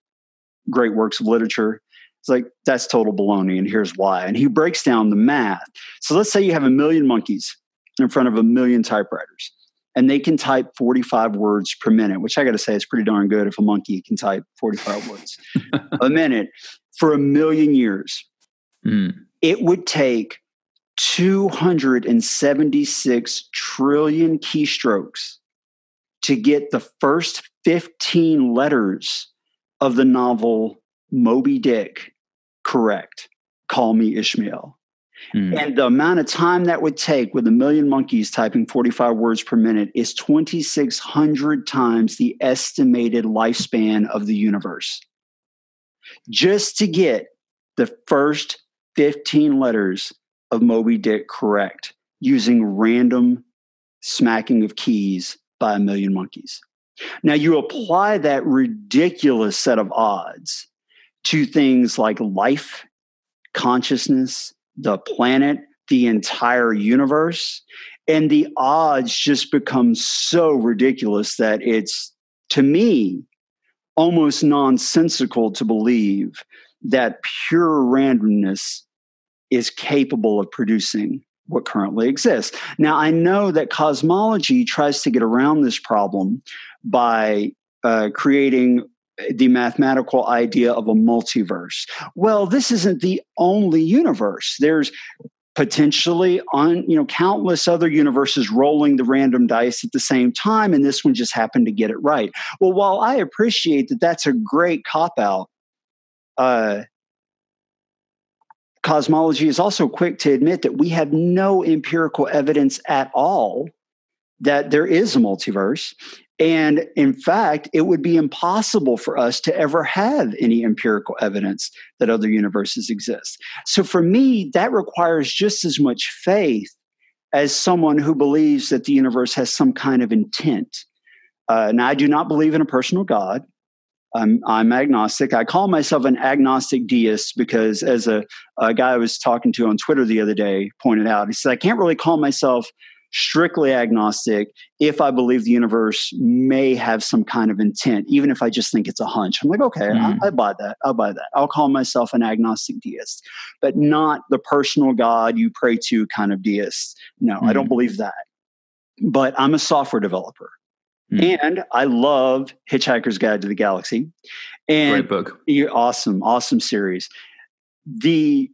great works of literature. It's like, that's total baloney, and here's why. And he breaks down the math. So let's say you have a million monkeys in front of a million typewriters, and they can type 45 words per minute, which I got to say is pretty darn good if a monkey can type 45 words a minute for a million years. Mm. It would take 276 trillion keystrokes to get the first 15 letters of the novel Moby Dick correct. Call me Ishmael. Mm. And the amount of time that would take with a million monkeys typing 45 words per minute is 2,600 times the estimated lifespan of the universe. Just to get the first 15 letters of Moby Dick correct using random smacking of keys by a million monkeys. Now, you apply that ridiculous set of odds to things like life, consciousness, the planet, the entire universe, and the odds just become so ridiculous that it's, to me, almost nonsensical to believe that pure randomness is capable of producing what currently exists. Now, I know that cosmology tries to get around this problem by uh, creating the mathematical idea of a multiverse. Well, this isn't the only universe. There's potentially on you know countless other universes rolling the random dice at the same time and this one just happened to get it right well while i appreciate that that's a great cop out uh, cosmology is also quick to admit that we have no empirical evidence at all that there is a multiverse. And in fact, it would be impossible for us to ever have any empirical evidence that other universes exist. So for me, that requires just as much faith as someone who believes that the universe has some kind of intent. Uh, now, I do not believe in a personal God. I'm, I'm agnostic. I call myself an agnostic deist because, as a, a guy I was talking to on Twitter the other day pointed out, he said, I can't really call myself strictly agnostic if I believe the universe may have some kind of intent, even if I just think it's a hunch. I'm like, okay, mm. I, I, buy that. I'll buy that. I'll call myself an agnostic deist, but not the personal God you pray to kind of deist. No, mm. I don't mm. believe that. But I'm a software developer. Mm. And I love Hitchhiker's Guide to the Galaxy. And Great book. Awesome, awesome series. The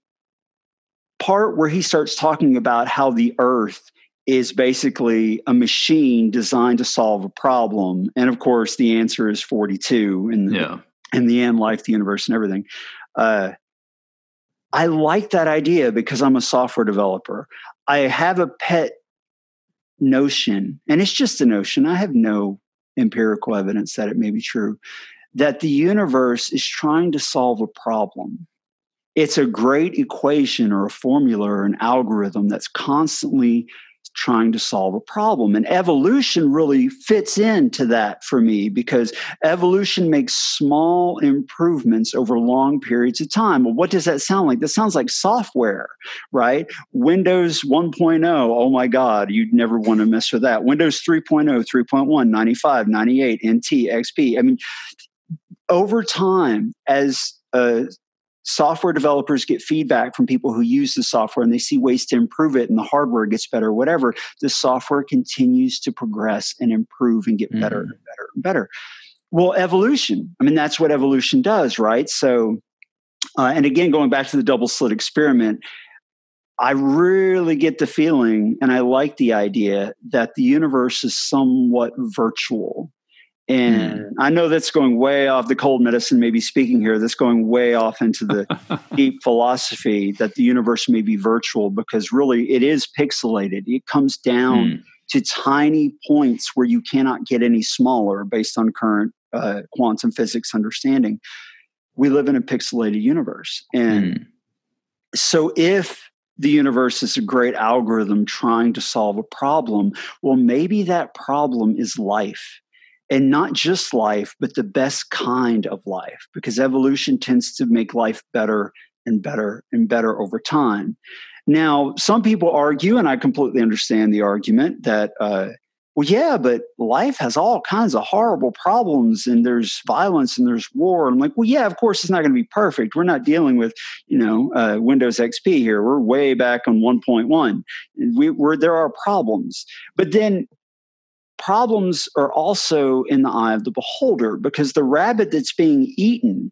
part where he starts talking about how the earth is basically a machine designed to solve a problem. And of course, the answer is 42 in the, yeah. in the end, life, the universe, and everything. Uh, I like that idea because I'm a software developer. I have a pet notion, and it's just a notion, I have no empirical evidence that it may be true, that the universe is trying to solve a problem. It's a great equation or a formula or an algorithm that's constantly trying to solve a problem. And evolution really fits into that for me because evolution makes small improvements over long periods of time. Well, what does that sound like? That sounds like software, right? Windows 1.0, oh my God, you'd never want to mess with that. Windows 3.0, 3.1, 95, 98, NT, XP. I mean, over time, as uh, software developers get feedback from people who use the software and they see ways to improve it and the hardware gets better whatever the software continues to progress and improve and get mm-hmm. better and better and better well evolution i mean that's what evolution does right so uh, and again going back to the double slit experiment I really get the feeling and I like the idea that the universe is somewhat virtual. And mm. I know that's going way off the cold medicine, maybe speaking here, that's going way off into the deep philosophy that the universe may be virtual because really it is pixelated. It comes down mm. to tiny points where you cannot get any smaller based on current uh, quantum physics understanding. We live in a pixelated universe. And mm. so if the universe is a great algorithm trying to solve a problem. Well, maybe that problem is life. And not just life, but the best kind of life, because evolution tends to make life better and better and better over time. Now, some people argue, and I completely understand the argument, that uh, well, yeah, but life has all kinds of horrible problems and there's violence and there's war. I'm like, well, yeah, of course it's not going to be perfect. We're not dealing with, you know, uh, Windows XP here. We're way back on 1.1. We, we're, there are problems. But then problems are also in the eye of the beholder because the rabbit that's being eaten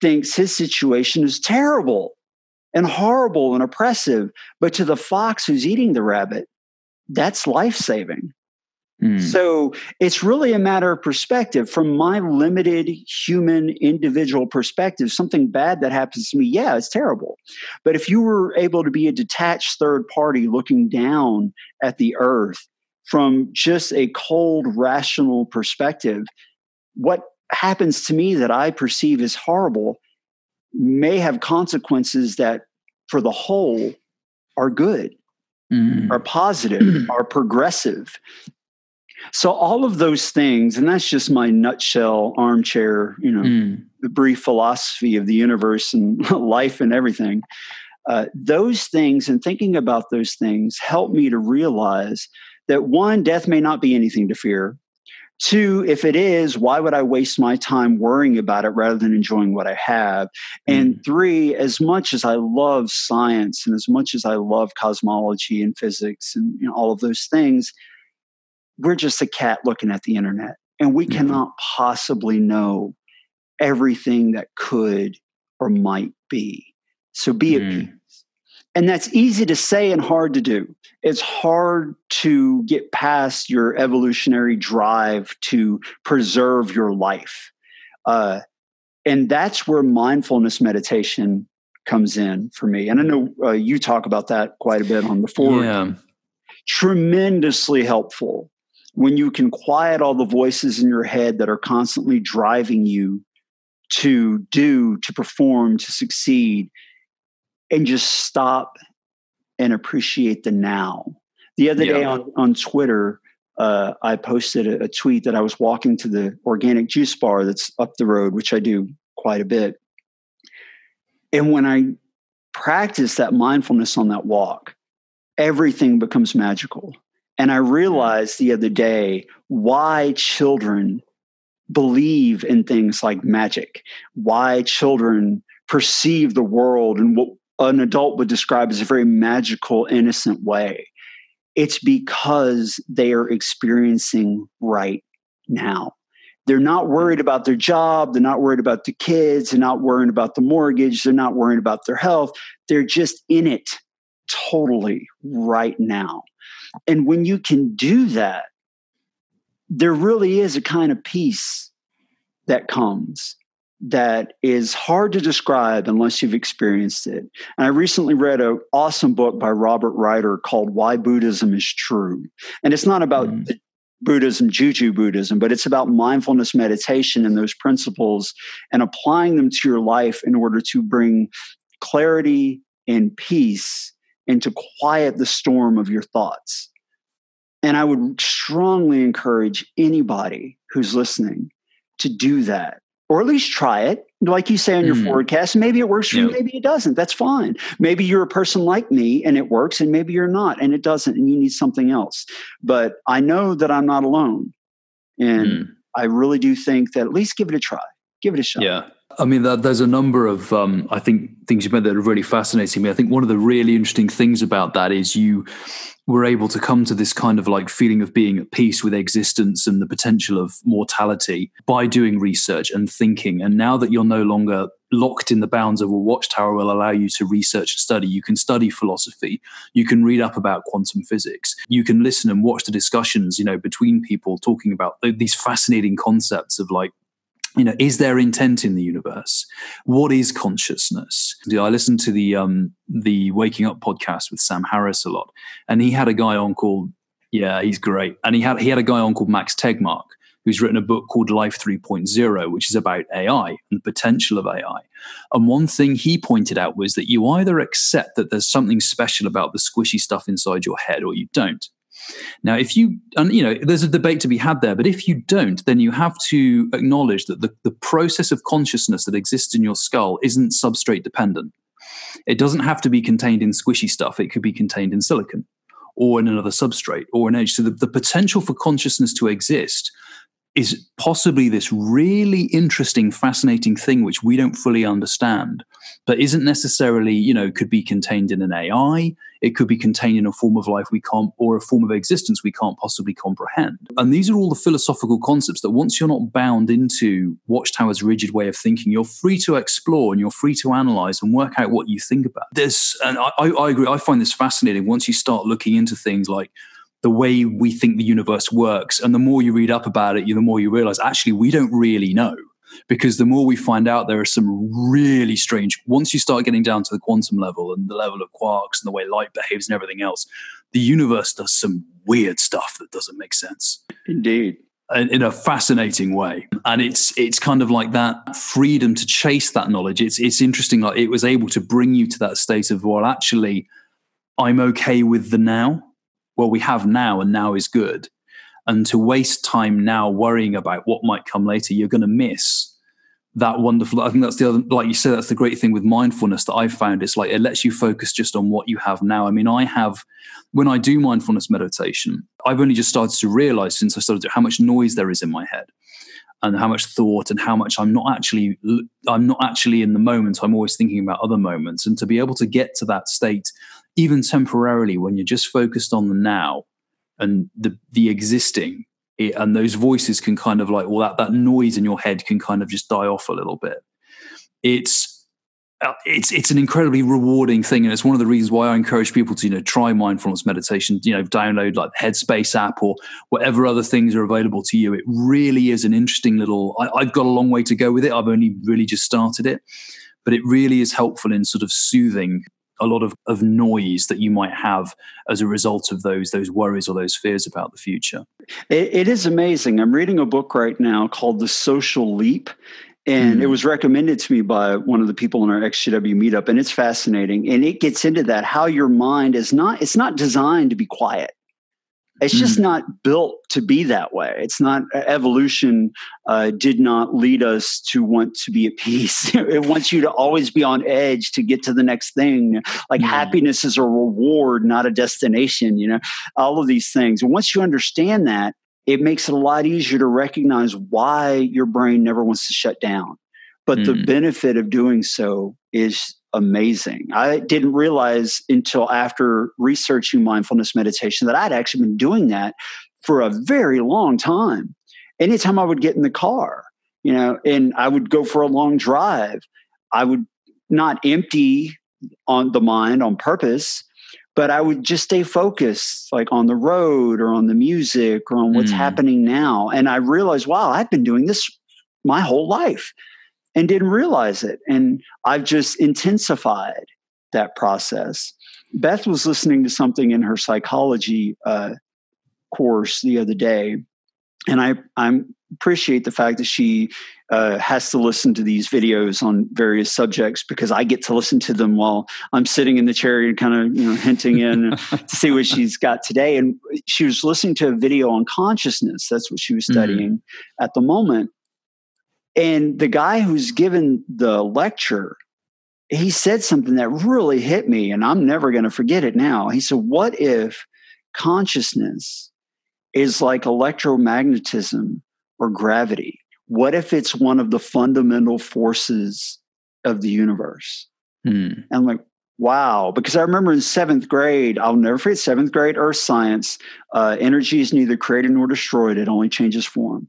thinks his situation is terrible and horrible and oppressive. But to the fox who's eating the rabbit, that's life saving. Mm. So it's really a matter of perspective. From my limited human individual perspective, something bad that happens to me, yeah, it's terrible. But if you were able to be a detached third party looking down at the earth from just a cold, rational perspective, what happens to me that I perceive as horrible may have consequences that for the whole are good mm. are positive, are progressive. So all of those things, and that's just my nutshell armchair, you know, mm. the brief philosophy of the universe and life and everything. Uh, those things and thinking about those things help me to realize that one, death may not be anything to fear. Two, if it is, why would I waste my time worrying about it rather than enjoying what I have? And mm. three, as much as I love science and as much as I love cosmology and physics and you know, all of those things, we're just a cat looking at the internet. And we mm. cannot possibly know everything that could or might be. So be mm. at. And that's easy to say and hard to do. It's hard to get past your evolutionary drive to preserve your life. Uh, and that's where mindfulness meditation comes in for me. And I know uh, you talk about that quite a bit on the forum. Yeah. Tremendously helpful when you can quiet all the voices in your head that are constantly driving you to do, to perform, to succeed, and just stop and appreciate the now. The other yeah. day on, on Twitter, uh, I posted a, a, tweet that I was walking to the organic juice bar that's up the road, which I do quite a bit. And when I practice that mindfulness on that walk, everything becomes magical. And I realized the other day why children believe in things like magic, why children perceive the world and what an adult would describe as a very magical, innocent way. It's because they are experiencing right now. They're not worried about their job. They're not worried about the kids. They're not worried about the mortgage. They're not worried about their health. They're just in it totally right now. And when you can do that, there really is a kind of peace that comes that is hard to describe unless you've experienced it. And I recently read an awesome book by Robert Wright called Why Buddhism is True. And it's not about mm. Buddhism, Juju Buddhism, but it's about mindfulness meditation and those principles and applying them to your life in order to bring clarity and peace and to quiet the storm of your thoughts. And I would strongly encourage anybody who's listening to do that or at least try it. Like you say on your mm. forecast, maybe it works for yep. you, maybe it doesn't. That's fine. Maybe you're a person like me and it works, and maybe you're not and it doesn't, and you need something else. But I know that I'm not alone. And mm. I really do think that at least give it a try, give it a shot. Yeah. I mean, there's a number of, um, I think, things you made that are really fascinating me. I think one of the really interesting things about that is you were able to come to this kind of like feeling of being at peace with existence and the potential of mortality by doing research and thinking. And now that you're no longer locked in the bounds of a watchtower will allow you to research and study. You can study philosophy. You can read up about quantum physics. You can listen and watch the discussions, you know, between people talking about these fascinating concepts of like you know is there intent in the universe what is consciousness i listened to the um the waking up podcast with sam harris a lot and he had a guy on called yeah he's great and he had he had a guy on called max tegmark who's written a book called Life 3.0, which is about AI and the potential of AI. And one thing he pointed out was that you either accept that there's something special about the squishy stuff inside your head or you don't. Now, if you, and you know, there's a debate to be had there, but if you don't, then you have to acknowledge that the, the process of consciousness that exists in your skull isn't substrate dependent. It doesn't have to be contained in squishy stuff, it could be contained in silicon or in another substrate or an edge. So the, the potential for consciousness to exist is possibly this really interesting, fascinating thing which we don't fully understand, but isn't necessarily, you know, could be contained in an AI, it could be contained in a form of life we can't, or a form of existence we can't possibly comprehend. And these are all the philosophical concepts that once you're not bound into Watchtower's rigid way of thinking, you're free to explore and you're free to analyze and work out what you think about. This, and I, I agree, I find this fascinating once you start looking into things like the way we think the universe works. And the more you read up about it, the more you realize actually we don't really know. Because the more we find out, there are some really strange. Once you start getting down to the quantum level and the level of quarks and the way light behaves and everything else, the universe does some weird stuff that doesn't make sense. Indeed in a fascinating way and it's it's kind of like that freedom to chase that knowledge it's it's interesting like it was able to bring you to that state of well actually i'm okay with the now well, we have now and now is good. And to waste time now worrying about what might come later, you're going to miss that wonderful. I think that's the other, like you said, that's the great thing with mindfulness that I've found. It's like it lets you focus just on what you have now. I mean, I have, when I do mindfulness meditation, I've only just started to realize since I started how much noise there is in my head and how much thought and how much I'm not actually I'm not actually in the moment. I'm always thinking about other moments. And to be able to get to that state even temporarily when you're just focused on the now and the the existing it, and those voices can kind of like well that that noise in your head can kind of just die off a little bit. It's uh, it's it's an incredibly rewarding thing and it's one of the reasons why I encourage people to you know try mindfulness meditation you know download like the headspace app or whatever other things are available to you. It really is an interesting little I, I've got a long way to go with it. I've only really just started it but it really is helpful in sort of soothing a lot of, of noise that you might have as a result of those those worries or those fears about the future. it, it is amazing. I'm reading a book right now called The Social Leap. And mm. it was recommended to me by one of the people in our XJW meetup, and it's fascinating. And it gets into that how your mind is not, it's not designed to be quiet. It's just mm. not built to be that way. It's not evolution uh, did not lead us to want to be at peace. it wants you to always be on edge to get to the next thing. Like mm. happiness is a reward, not a destination. You know, all of these things. And once you understand that, it makes it a lot easier to recognize why your brain never wants to shut down. But mm. the benefit of doing so is amazing. I didn't realize until after researching mindfulness meditation that I'd actually been doing that for a very long time. Anytime I would get in the car, you know, and I would go for a long drive, I would not empty on the mind on purpose, but I would just stay focused, like on the road or on the music or on what's mm. happening now. And I realized, wow, I've been doing this my whole life and didn't realize it. And I've just intensified that process. Beth was listening to something in her psychology uh, course the other day, and I I appreciate the fact that she uh, has to listen to these videos on various subjects because I get to listen to them while I'm sitting in the chair and kind of you know hinting in to see what she's got today. And she was listening to a video on consciousness. That's what she was mm-hmm. studying mm-hmm. at the moment. And the guy who's given the lecture, he said something that really hit me, and I'm never going to forget it now. He said, What if consciousness is like electromagnetism or gravity? What if it's one of the fundamental forces of the universe? Hmm. And I'm like, wow. Because I remember in seventh grade, I'll never forget seventh grade earth science, uh, energy is neither created nor destroyed, it only changes form.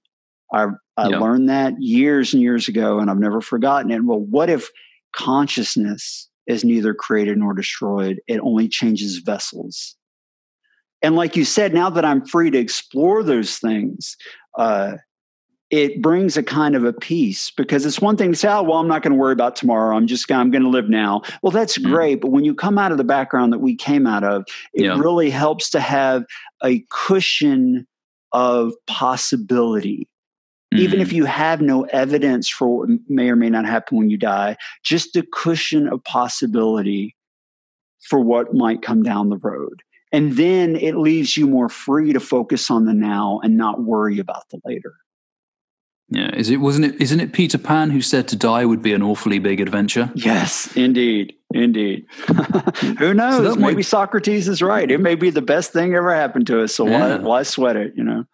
I, I yep. learned that years and years ago, and I've never forgotten it. Well, what if consciousness is neither created nor destroyed? It only changes vessels. And like you said, now that I'm free to explore those things, uh, it brings a kind of a peace because it's one thing to say, oh, well, I'm not going to worry about tomorrow. I'm just I'm going to live now. Well, that's mm. great. But when you come out of the background that we came out of, it yeah. really helps to have a cushion of possibility mm. even if you have no evidence for what may or may not happen when you die, just a cushion of possibility for what might come down the road. And then it leaves you more free to focus on the now and not worry about the later. Yeah, is it wasn't it isn't it Peter Pan who said to die would be an awfully big adventure? Yes, indeed. Indeed. Who knows? So Maybe might... Socrates is right. It may be the best thing ever happened to us. So yeah. why why sweat it, you know?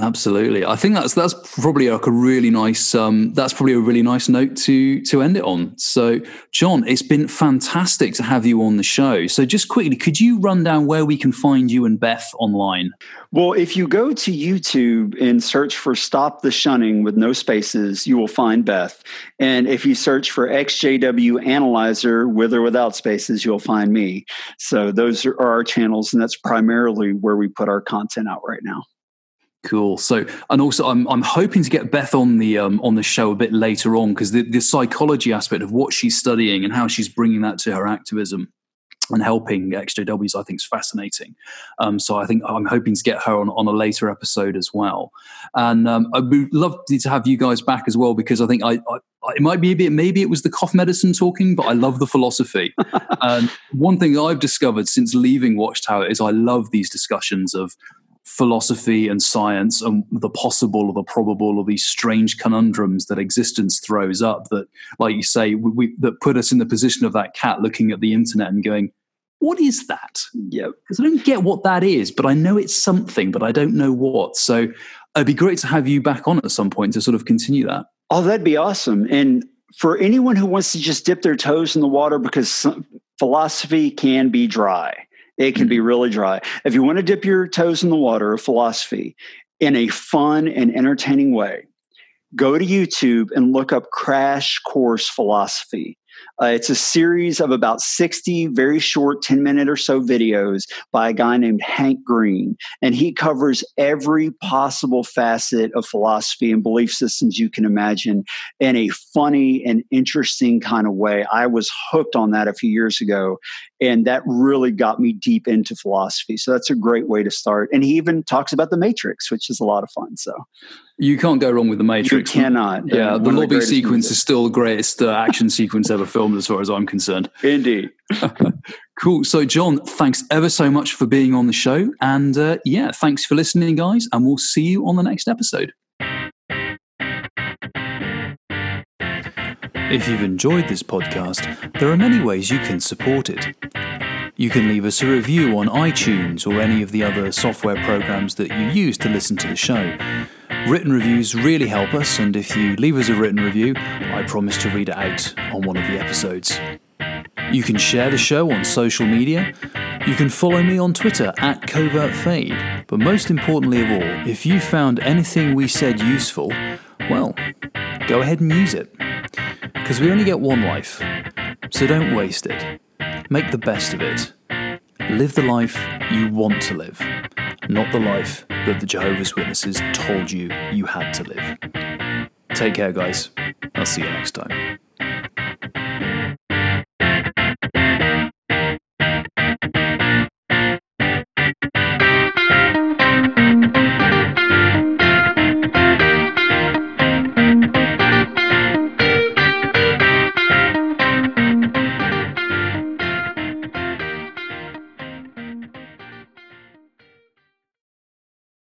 Absolutely. I think that's that's probably like a really nice um, that's probably a really nice note to to end it on. So John, it's been fantastic to have you on the show. So just quickly, could you run down where we can find you and Beth online? Well, if you go to YouTube and search for Stop the Shunning with no spaces, you will find Beth. And if you search for XJW Analyzer with or without spaces, you'll find me. So those are our channels, and that's primarily where we put our content out right now. Cool. So, and also, I'm I'm hoping to get Beth on the um, on the show a bit later on because the, the psychology aspect of what she's studying and how she's bringing that to her activism and helping XJWs, I think, is fascinating. Um, so I think I'm hoping to get her on, on a later episode as well. And um, I would love to have you guys back as well because I think I, I it might be a bit maybe it was the cough medicine talking, but I love the philosophy. and one thing I've discovered since leaving Watchtower is I love these discussions of philosophy and science and the possible or the probable or these strange conundrums that existence throws up that like you say we, we, that put us in the position of that cat looking at the internet and going what is that? Yeah. Because i don't get what that is but i know it's something but i don't know what. So it'd be great to have you back on at some point to sort of continue that. Oh that'd be awesome. And for anyone who wants to just dip their toes in the water because philosophy can be dry it can be really dry. If you want to dip your toes in the water of philosophy in a fun and entertaining way, go to YouTube and look up Crash Course Philosophy. Uh, it's a series of about 60 very short 10 minute or so videos by a guy named Hank Green. And he covers every possible facet of philosophy and belief systems you can imagine in a funny and interesting kind of way. I was hooked on that a few years ago. And that really got me deep into philosophy. So that's a great way to start. And he even talks about the Matrix, which is a lot of fun. So you can't go wrong with the Matrix. You cannot. Yeah, the lobby sequence movies. is still the greatest uh, action sequence ever filmed, as far as I'm concerned. Indeed. cool. So, John, thanks ever so much for being on the show. And uh, yeah, thanks for listening, guys. And we'll see you on the next episode. If you've enjoyed this podcast, there are many ways you can support it. You can leave us a review on iTunes or any of the other software programs that you use to listen to the show. Written reviews really help us, and if you leave us a written review, I promise to read it out on one of the episodes. You can share the show on social media. You can follow me on Twitter at CovertFade. But most importantly of all, if you found anything we said useful, well, go ahead and use it. Because we only get one life, so don't waste it. Make the best of it. Live the life you want to live, not the life that the Jehovah's Witnesses told you you had to live. Take care, guys. I'll see you next time.